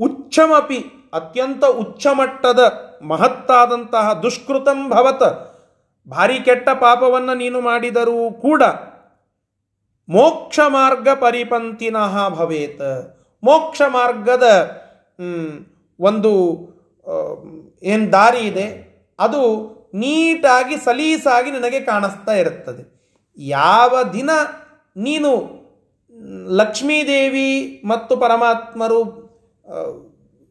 ಉಚ್ಚಮಪಿ ಅತ್ಯಂತ ಉಚ್ಚಮಟ್ಟದ ಮಹತ್ತಾದಂತಹ ದುಷ್ಕೃತಂ ಭವತ. ಭಾರಿ ಕೆಟ್ಟ ಪಾಪವನ್ನು ನೀನು ಮಾಡಿದರೂ ಕೂಡ ಮೋಕ್ಷ ಮಾರ್ಗ ಪರಿಪಂತಿನಃ ಭವೇತ್. ಮೋಕ್ಷ ಮಾರ್ಗದ ಒಂದು ಏನು ದಾರಿ ಇದೆ, ಅದು ನೀಟಾಗಿ ಸಲೀಸಾಗಿ ನಿನಗೆ ಕಾಣಿಸ್ತಾ ಇರುತ್ತದೆ. ಯಾವ ದಿನ ನೀನು ಲಕ್ಷ್ಮೀದೇವಿ ಮತ್ತು ಪರಮಾತ್ಮರು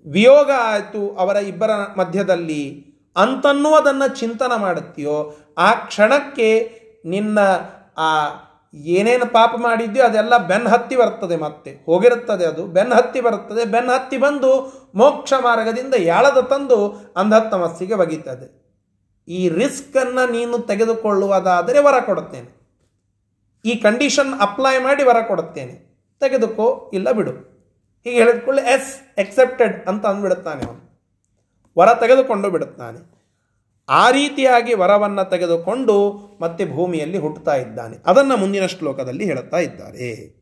ವಿಯೋಗ ಆಯಿತು ಅವರ ಇಬ್ಬರ ಮಧ್ಯದಲ್ಲಿ ಅಂತನ್ನುವುದನ್ನು ಚಿಂತನ ಮಾಡುತ್ತೀಯೋ, ಆ ಕ್ಷಣಕ್ಕೆ ನಿನ್ನ ಆ ಏನೇನು ಪಾಪ ಮಾಡಿದ್ಯೋ ಅದೆಲ್ಲ ಬೆನ್ ಹತ್ತಿ ಬರ್ತದೆ ಮತ್ತೆ. ಹೋಗಿರುತ್ತದೆ ಅದು ಬೆನ್ ಹತ್ತಿ ಬರುತ್ತದೆ. ಬೆನ್ ಹತ್ತಿ ಬಂದು ಮೋಕ್ಷ ಮಾರ್ಗದಿಂದ ಯಾಳದ ತಂದು ಅಂಧತ್ತಮಸ್ಸಿಗೆ ಬಗೀತದೆ ಈ ರಿಸ್ಕನ್ನು ನೀನು ತೆಗೆದುಕೊಳ್ಳುವುದಾದರೆ ವರ ಕೊಡುತ್ತೇನೆ. ಈ ಕಂಡೀಷನ್ ಅಪ್ಲೈ ಮಾಡಿ ವರ ಕೊಡುತ್ತೇನೆ. ತೆಗೆದುಕೋ, ಇಲ್ಲ ಬಿಡು. ಹೀಗೆ ಹೇಳಿದ್ಕೊಳ್ಳಿ ಎಸ್ ಎಕ್ಸೆಪ್ಟೆಡ್ ಅಂತ ಅಂದ್ಬಿಡುತ್ತಾನೆ ಅವನು. ವರ ತೆಗೆದುಕೊಂಡು ಬಿಡುತ್ತಾನೆ. ಆ ರೀತಿಯಾಗಿ ವರವನ್ನು ತೆಗೆದುಕೊಂಡು ಮತ್ತೆ ಭೂಮಿಯಲ್ಲಿ ಹುಟ್ಟುತ್ತಾ ಇದ್ದಾನೆ. ಅದನ್ನು ಮುಂದಿನ ಶ್ಲೋಕದಲ್ಲಿ ಹೇಳುತ್ತಾ ಇದ್ದಾರೆ.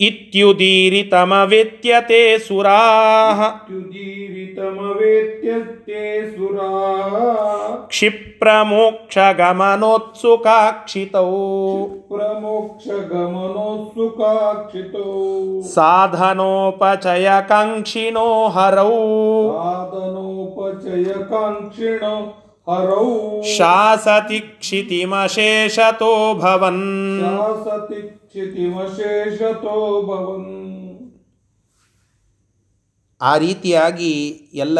ಇತ್ಯುದೀರಿತಮವೇತ್ಯತೆ ಸುರಾಹ ಇತ್ಯುದೀರಿತಮವೇತ್ಯತೆ ಸುರಾ क्षिप्रमोक्षगमनोत्सुकाक्षितौ प्रमोक्षगमनोत्सुकाक्षितौ साधनोपचयकाङ्क्षिणो हरौ साधनोपचयकाङ्क्षिणो हरौ शासति क्षितिमशेषतो भवन् शासति ಭವನ್. ಆ ರೀತಿಯಾಗಿ ಎಲ್ಲ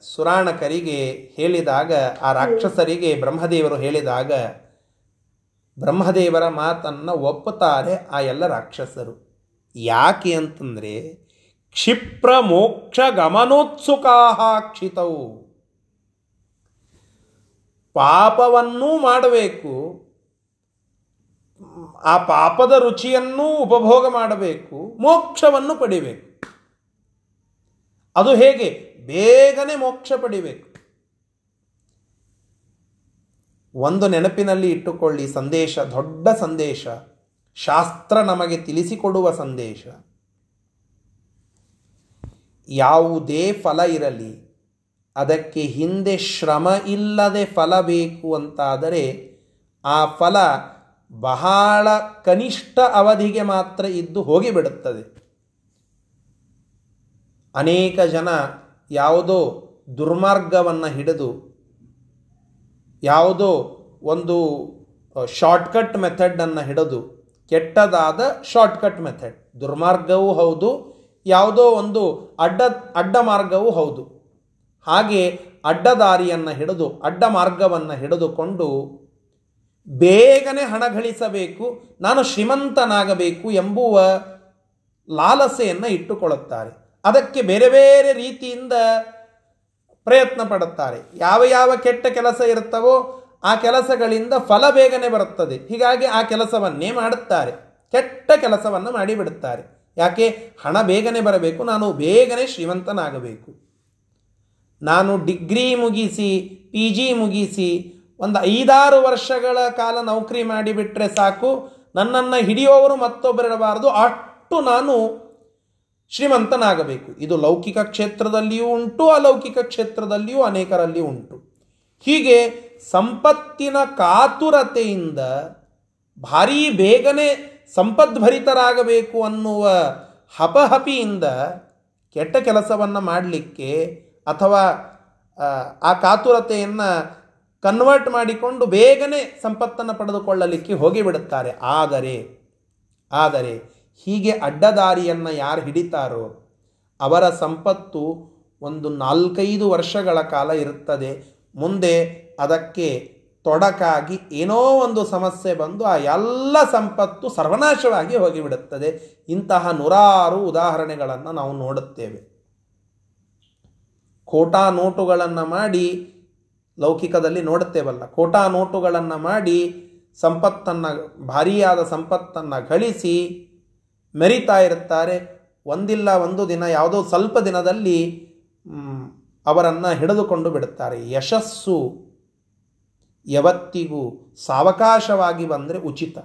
ಸುರಾಣಕರಿಗೆ ಹೇಳಿದಾಗ, ಆ ರಾಕ್ಷಸರಿಗೆ ಬ್ರಹ್ಮದೇವರು ಹೇಳಿದಾಗ, ಬ್ರಹ್ಮದೇವರ ಮಾತನ್ನು ಒಪ್ಪುತ್ತಾರೆ ಆ ಎಲ್ಲ ರಾಕ್ಷಸರು. ಯಾಕೆ ಅಂತಂದರೆ, ಕ್ಷಿಪ್ರ ಮೋಕ್ಷ ಕ್ಷಿತವು ಪಾಪವನ್ನೂ ಮಾಡಬೇಕು ಆ ಪಾಪದ ರುಚಿಯನ್ನೂ ಉಪಭೋಗ ಮಾಡಬೇಕು, ಮೋಕ್ಷವನ್ನು ಪಡಿಬೇಕು. ಅದು ಹೇಗೆ? ಬೇಗನೆ ಮೋಕ್ಷ ಪಡಿಬೇಕು. ಒಂದು ನೆನಪಿನಲ್ಲಿ ಇಟ್ಟುಕೊಳ್ಳಿ, ಸಂದೇಶ, ದೊಡ್ಡ ಸಂದೇಶ, ಶಾಸ್ತ್ರ ನಮಗೆ ತಿಳಿಸಿಕೊಡುವ ಸಂದೇಶ. ಯಾವುದೇ ಫಲ ಇರಲಿ, ಅದಕ್ಕೆ ಹಿಂದೆ ಶ್ರಮ ಇಲ್ಲದೆ ಫಲ ಬೇಕು ಅಂತಾದರೆ, ಆ ಫಲ ಬಹಳ ಕನಿಷ್ಠ ಅವಧಿಗೆ ಮಾತ್ರ ಇದ್ದು ಹೋಗಿಬಿಡುತ್ತದೆ. ಅನೇಕ ಜನ ಯಾವುದೋ ದುರ್ಮಾರ್ಗವನ್ನು ಹಿಡಿದು, ಯಾವುದೋ ಒಂದು ಶಾರ್ಟ್ಕಟ್ ಮೆಥಡನ್ನು ಹಿಡಿದು, ಕೆಟ್ಟದಾದ ಶಾರ್ಟ್ಕಟ್ ಮೆಥಡ್ ದುರ್ಮಾರ್ಗವೂ ಹೌದು, ಯಾವುದೋ ಒಂದು ಅಡ್ಡ ಅಡ್ಡ ಮಾರ್ಗವೂ ಹೌದು. ಹಾಗೆ ಅಡ್ಡದಾರಿಯನ್ನು ಹಿಡಿದು, ಅಡ್ಡ ಮಾರ್ಗವನ್ನು ಹಿಡಿದುಕೊಂಡು ಬೇಗನೆ ಹಣ ಗಳಿಸಬೇಕು ನಾನು ಶ್ರೀಮಂತನಾಗಬೇಕು ಎಂಬುವ ಲಾಲಸೆಯನ್ನು ಇಟ್ಟುಕೊಳ್ಳುತ್ತಾರೆ. ಅದಕ್ಕೆ ಬೇರೆ ಬೇರೆ ರೀತಿಯಿಂದ ಪ್ರಯತ್ನ ಪಡುತ್ತಾರೆ. ಯಾವ ಯಾವ ಕೆಟ್ಟ ಕೆಲಸ ಇರುತ್ತವೋ ಆ ಕೆಲಸಗಳಿಂದ ಫಲ ಬೇಗನೆ ಬರುತ್ತದೆ. ಹೀಗಾಗಿ ಆ ಕೆಲಸವನ್ನೇ ಮಾಡುತ್ತಾರೆ. ಕೆಟ್ಟ ಕೆಲಸವನ್ನು ಮಾಡಿಬಿಡುತ್ತಾರೆ. ಯಾಕೆ? ಹಣ ಬೇಗನೆ ಬರಬೇಕು, ನಾನು ಬೇಗನೆ ಶ್ರೀಮಂತನಾಗಬೇಕು. ನಾನು ಡಿಗ್ರಿ ಮುಗಿಸಿ ಪಿ ಜಿ ಮುಗಿಸಿ ಒಂದು ಐದಾರು ವರ್ಷಗಳ ಕಾಲ ನೌಕರಿ ಮಾಡಿಬಿಟ್ರೆ ಸಾಕು. ನನ್ನನ್ನು ಹಿಡಿಯುವವರು ಮತ್ತೊಬ್ಬರಿರಬಾರದು. ಅಷ್ಟು ನಾನು ಶ್ರೀಮಂತನಾಗಬೇಕು. ಇದು ಲೌಕಿಕ ಕ್ಷೇತ್ರದಲ್ಲಿಯೂ ಉಂಟು, ಅಲೌಕಿಕ ಕ್ಷೇತ್ರದಲ್ಲಿಯೂ ಅನೇಕರಲ್ಲಿ ಉಂಟು. ಹೀಗೆ ಸಂಪತ್ತಿನ ಕಾತುರತೆಯಿಂದ ಭಾರೀ ಬೇಗನೆ ಸಂಪದ್ಭರಿತರಾಗಬೇಕು ಅನ್ನುವ ಹಪಹಪಿಯಿಂದ ಕೆಟ್ಟ ಕೆಲಸವನ್ನು ಮಾಡಲಿಕ್ಕೆ ಅಥವಾ ಆ ಕಾತುರತೆಯನ್ನು ಕನ್ವರ್ಟ್ ಮಾಡಿಕೊಂಡು ಬೇಗನೆ ಸಂಪತ್ತನ್ನು ಪಡೆದುಕೊಳ್ಳಲಿಕ್ಕೆ ಹೋಗಿಬಿಡುತ್ತಾರೆ. ಆದರೆ ಆದರೆ ಹೀಗೆ ಅಡ್ಡದಾರಿಯನ್ನು ಯಾರು ಹಿಡಿತಾರೋ ಅವರ ಸಂಪತ್ತು ಒಂದು ನಾಲ್ಕೈದು ವರ್ಷಗಳ ಕಾಲ ಇರುತ್ತದೆ. ಮುಂದೆ ಅದಕ್ಕೆ ತೊಡಕಾಗಿ ಏನೋ ಒಂದು ಸಮಸ್ಯೆ ಬಂದು ಆ ಎಲ್ಲ ಸಂಪತ್ತು ಸರ್ವನಾಶವಾಗಿ ಹೋಗಿಬಿಡುತ್ತದೆ. ಇಂತಹ ನೂರಾರು ಉದಾಹರಣೆಗಳನ್ನು ನಾವು ನೋಡುತ್ತೇವೆ. ಕೋಟಾ ನೋಟುಗಳನ್ನು ಮಾಡಿ ಲೌಕಿಕದಲ್ಲಿ ನೋಡುತ್ತೇವಲ್ಲ. ಕೋಟಾ ನೋಟುಗಳನ್ನು ಮಾಡಿ ಸಂಪತ್ತನ್ನು, ಭಾರಿಯಾದ ಸಂಪತ್ತನ್ನು ಗಳಿಸಿ ಮೆರಿತಾ ಇರುತ್ತಾರೆ. ಒಂದಿಲ್ಲ ಒಂದು ದಿನ, ಯಾವುದೋ ಸ್ವಲ್ಪ ದಿನದಲ್ಲಿ ಅವರನ್ನು ಹಿಡಿದುಕೊಂಡು ಬಿಡುತ್ತಾರೆ. ಯಶಸ್ಸು ಯಾವತ್ತಿಗೂ ಸಾವಕಾಶವಾಗಿ ಬಂದರೆ ಉಚಿತ.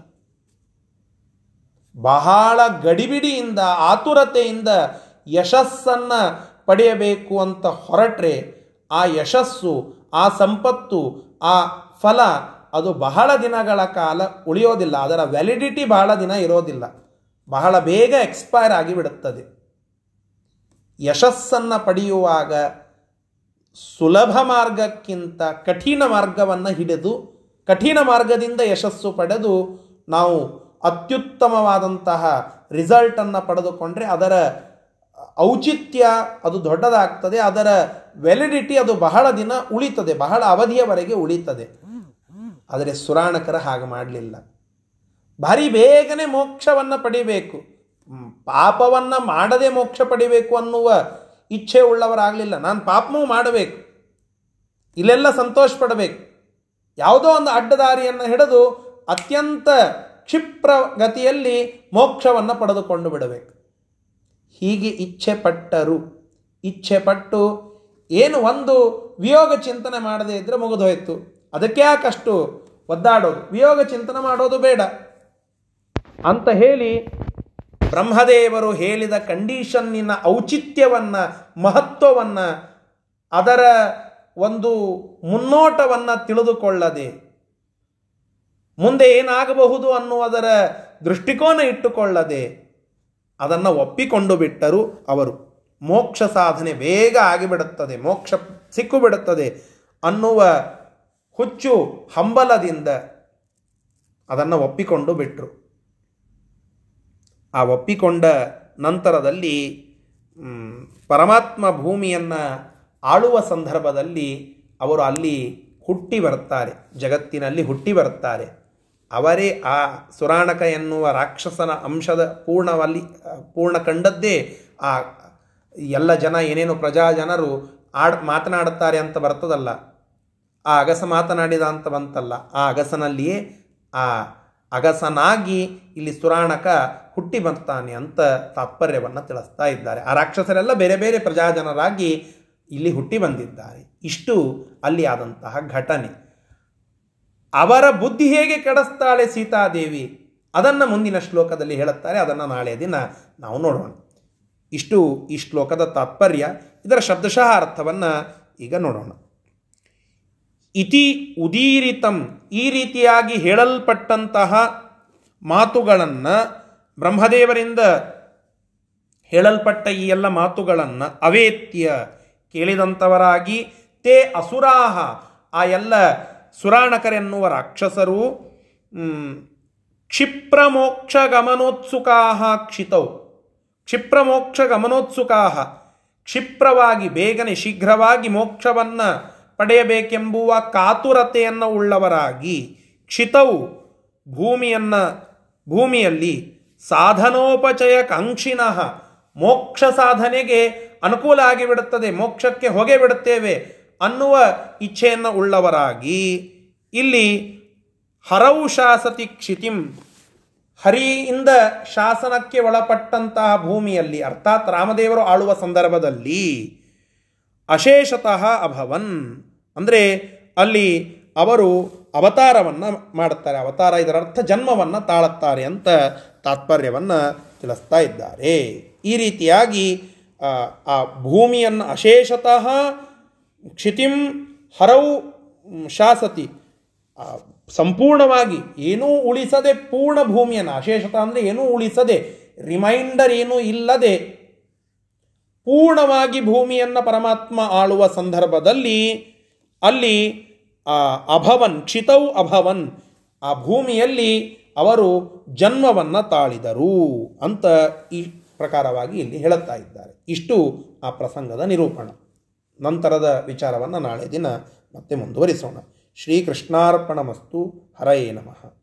ಬಹಳ ಗಡಿಬಿಡಿಯಿಂದ, ಆತುರತೆಯಿಂದ ಯಶಸ್ಸನ್ನು ಪಡೆಯಬೇಕು ಅಂತ ಹೊರಟ್ರೆ ಆ ಯಶಸ್ಸು ಆ ಸಂಪತ್ತು, ಆ ಫಲ ಅದು ಬಹಳ ದಿನಗಳ ಕಾಲ ಉಳಿಯೋದಿಲ್ಲ. ಅದರ ವ್ಯಾಲಿಡಿಟಿ ಬಹಳ ದಿನ ಇರೋದಿಲ್ಲ. ಬಹಳ ಬೇಗ ಎಕ್ಸ್ಪೈರ್ ಆಗಿಬಿಡುತ್ತದೆ. ಯಶಸ್ಸನ್ನು ಪಡೆಯುವಾಗ ಸುಲಭ ಮಾರ್ಗಕ್ಕಿಂತ ಕಠಿಣ ಮಾರ್ಗವನ್ನು ಹಿಡಿದು, ಕಠಿಣ ಮಾರ್ಗದಿಂದ ಯಶಸ್ಸು ಪಡೆದು ನಾವು ಅತ್ಯುತ್ತಮವಾದಂತಹ ರಿಸಲ್ಟನ್ನು ಪಡೆದುಕೊಂಡ್ರೆ ಅದರ ಔಚಿತ್ಯ ಅದು ದೊಡ್ಡದಾಗ್ತದೆ, ಅದರ ವ್ಯಾಲಿಡಿಟಿ ಅದು ಬಹಳ ದಿನ ಉಳಿತದೆ, ಬಹಳ ಅವಧಿಯವರೆಗೆ ಉಳಿತದೆ. ಆದರೆ ಸುರಾಣಕರ ಹಾಗೆ ಮಾಡಲಿಲ್ಲ. ಭಾರಿ ಬೇಗನೆ ಮೋಕ್ಷವನ್ನು ಪಡಿಬೇಕು. ಪಾಪವನ್ನು ಮಾಡದೆ ಮೋಕ್ಷ ಪಡಿಬೇಕು ಅನ್ನುವ ಇಚ್ಛೆ ಉಳ್ಳವರಾಗಲಿಲ್ಲ. ನಾನು ಪಾಪವೂ ಮಾಡಬೇಕು. ಇಲ್ಲೆಲ್ಲ ಸಂತೋಷ ಪಡಬೇಕು ಯಾವುದೋ ಒಂದು ಅಡ್ಡದಾರಿಯನ್ನು ಹಿಡಿದು ಅತ್ಯಂತ ಕ್ಷಿಪ್ರ ಗತಿಯಲ್ಲಿ ಮೋಕ್ಷವನ್ನು ಪಡೆದುಕೊಂಡು ಬಿಡಬೇಕು. ಹೀಗೆ ಇಚ್ಛೆ ಪಟ್ಟರು ಇಚ್ಛೆ ಪಟ್ಟು ಏನು ಒಂದು ವಿಯೋಗ ಚಿಂತನೆ ಮಾಡದೇ ಇದ್ದರೆ ಮುಗಿದೋಯ್ತು ಅದಕ್ಕೆ ಯಾಕಷ್ಟು ಒದ್ದಾಡೋದು? ವಿಯೋಗ ಚಿಂತನೆ ಮಾಡೋದು ಬೇಡ. ಅಂತ ಹೇಳಿ ಬ್ರಹ್ಮದೇವರು ಹೇಳಿದ ಕಂಡೀಷನ್ನಿನ ಔಚಿತ್ಯವನ್ನು, ಮಹತ್ವವನ್ನು, ಅದರ ಒಂದು ಮುನ್ನೋಟವನ್ನು ತಿಳಿದುಕೊಳ್ಳದೆ, ಮುಂದೆ ಏನಾಗಬಹುದು ಅನ್ನುವುದರ ದೃಷ್ಟಿಕೋನ ಇಟ್ಟುಕೊಳ್ಳದೆ ಅದನ್ನು ಒಪ್ಪಿಕೊಂಡು ಬಿಟ್ಟರು ಅವರು ಮೋಕ್ಷ ಸಾಧನೆ ಬೇಗ ಆಗಿಬಿಡುತ್ತದೆ, ಮೋಕ್ಷ ಸಿಕ್ಕುಬಿಡುತ್ತದೆ ಅನ್ನುವ ಹುಚ್ಚು ಹಂಬಲದಿಂದ ಅದನ್ನು ಒಪ್ಪಿಕೊಂಡು ಬಿಟ್ಟರು ಆ ಒಪ್ಪಿಕೊಂಡ ನಂತರದಲ್ಲಿ ಪರಮಾತ್ಮ ಭೂಮಿಯನ್ನು ಆಳುವ ಸಂದರ್ಭದಲ್ಲಿ ಅವರು ಅಲ್ಲಿ ಹುಟ್ಟಿ ಬರ್ತಾರೆ ಜಗತ್ತಿನಲ್ಲಿ ಹುಟ್ಟಿ ಬರ್ತಾರೆ ಅವರೇ ಆ ಸುರಾಣಕ ಎನ್ನುವ ರಾಕ್ಷಸನ ಅಂಶದ ಪೂರ್ಣವಲ್ಲಿ, ಪೂರ್ಣ ಕಂಡದ್ದೇ ಆ ಎಲ್ಲ ಜನ, ಏನೇನು ಪ್ರಜಾ ಜನರು ಆಡ್, ಮಾತನಾಡುತ್ತಾರೆ ಅಂತ ಬರ್ತದಲ್ಲ. ಆ ಅಗಸ ಮಾತನಾಡಿದ ಅಂತ ಬಂತಲ್ಲ. ಆ ಅಗಸನಲ್ಲಿಯೇ ಆ ಅಗಸನಾಗಿ ಇಲ್ಲಿ ಸುರಾಣಕ ಹುಟ್ಟಿ ಬರ್ತಾನೆ ಅಂತ ತಾತ್ಪರ್ಯವನ್ನು ತಿಳಿಸ್ತಾ ಇದ್ದಾರೆ. ಆ ರಾಕ್ಷಸರೆಲ್ಲ ಬೇರೆ ಬೇರೆ ಪ್ರಜಾಜನರಾಗಿ ಇಲ್ಲಿ ಹುಟ್ಟಿ ಬಂದಿದ್ದಾರೆ. ಇಷ್ಟು ಅಲ್ಲಿ ಆದಂತಹ ಘಟನೆ. ಅವರ ಬುದ್ಧಿ ಹೇಗೆ ಕೆಡಿಸ್ತಾಳೆ ಸೀತಾದೇವಿ? ಅದನ್ನು ಮುಂದಿನ ಶ್ಲೋಕದಲ್ಲಿ ಹೇಳುತ್ತಾರೆ. ಅದನ್ನು ನಾಳೆ ದಿನ ನಾವು ನೋಡೋಣ. ಇಷ್ಟು ಈ ಶ್ಲೋಕದ ತಾತ್ಪರ್ಯ. ಇದರ ಶಬ್ದಶಃ ಅರ್ಥವನ್ನು ಈಗ ನೋಡೋಣ. ಇತಿ ಉದೀರಿತಂ, ಈ ರೀತಿಯಾಗಿ ಹೇಳಲ್ಪಟ್ಟಂತಹ ಮಾತುಗಳನ್ನು ಬ್ರಹ್ಮದೇವರಿಂದ ಹೇಳಲ್ಪಟ್ಟ ಈ ಎಲ್ಲ ಮಾತುಗಳನ್ನು ಅವೇತ್ಯ ಕೇಳಿದಂಥವರಾಗಿ ತೇ ಅಸುರಾಹ, ಆ ಎಲ್ಲ ಸುರಾಣಕರೆನ್ನುವ ರಾಕ್ಷಸರು ಕ್ಷಿಪ್ರಮೋಕ್ಷ ಕ್ಷಿಪ್ರಮೋಕ್ಷಗಮನೋತ್ಸುಕಾ ಕ್ಷಿತೌ. ಕ್ಷಿಪ್ರಮೋಕ್ಷಗಮನೋತ್ಸುಕಾ ಕ್ಷಿಪ್ರವಾಗಿ ಬೇಗನೆ ಶೀಘ್ರವಾಗಿ ಮೋಕ್ಷವನ್ನು ಪಡೆಯಬೇಕೆಂಬುವ ಕಾತುರತೆಯನ್ನು ಉಳ್ಳವರಾಗಿ ಕ್ಷಿತೌ ಭೂಮಿಯನ್ನು, ಭೂಮಿಯಲ್ಲಿ ಸಾಧನೋಪಚಯ ಕಾಂಕ್ಷಿನಃ ಮೋಕ್ಷ ಸಾಧನೆಗೆ ಅನುಕೂಲ ಆಗಿಬಿಡುತ್ತದೆ. ಮೋಕ್ಷಕ್ಕೆ ಹೊಗೆ ಬಿಡುತ್ತೇವೆ ಅನ್ನುವ ಇಚ್ಛೆಯನ್ನು ಉಳ್ಳವರಾಗಿ. ಇಲ್ಲಿ ಹರವು ಶಾಸತಿ ಕ್ಷಿತಿಂ. ಹರಿಯಿಂದ ಶಾಸನಕ್ಕೆ ಒಳಪಟ್ಟಂತಹ ಭೂಮಿಯಲ್ಲಿ ಅರ್ಥಾತ್ ರಾಮದೇವರು ಆಳುವ ಸಂದರ್ಭದಲ್ಲಿ ಅಶೇಷತಃ ಅಭವನ್. ಅಂದರೆ ಅಲ್ಲಿ ಅವರು ಅವತಾರವನ್ನು ಮಾಡುತ್ತಾರೆ ಅವತಾರ ಇದರ ಅರ್ಥ ಜನ್ಮವನ್ನು ತಾಳುತ್ತಾರೆ ಅಂತ ತಾತ್ಪರ್ಯವನ್ನು ತಿಳಿಸ್ತಾ ಇದ್ದಾರೆ. ಈ ರೀತಿಯಾಗಿ ಆ, ಆ ಭೂಮಿಯನ್ನು ಅಶೇಷತಃ ಕ್ಷಿತಿಂ ಹರವು ಶಾಸತಿ. ಸಂಪೂರ್ಣವಾಗಿ ಏನೂ ಉಳಿಸದೆ ಪೂರ್ಣ ಭೂಮಿಯನ್ನು ಅಶೇಷತ ಅಂದರೆ ಏನೂ ಉಳಿಸದೆ, ರಿಮೈಂಡರ್ ಏನೂ ಇಲ್ಲದೆ ಪೂರ್ಣವಾಗಿ ಭೂಮಿಯನ್ನು ಪರಮಾತ್ಮ ಆಳುವ ಸಂದರ್ಭದಲ್ಲಿ ಅಲ್ಲಿ ಅಭವನ್, ಕ್ಷಿತೌ ಅಭವನ್, ಆ ಭೂಮಿಯಲ್ಲಿ ಅವರು ಜನ್ಮವನ್ನು ತಾಳಿದರು ಅಂತ ಈ ಪ್ರಕಾರವಾಗಿ ಇಲ್ಲಿ ಹೇಳುತ್ತಾ ಇದ್ದಾರೆ. ಇಷ್ಟು ಆ ಪ್ರಸಂಗದ ನಿರೂಪಣ. ನಂತರದ ವಿಚಾರವನ್ನು ನಾಳೆ ದಿನ ಮತ್ತೆ ಮುಂದುವರಿಸೋಣ. ಶ್ರೀಕೃಷ್ಣಾರ್ಪಣಮಸ್ತು ಹರಯೇ ನಮಃ.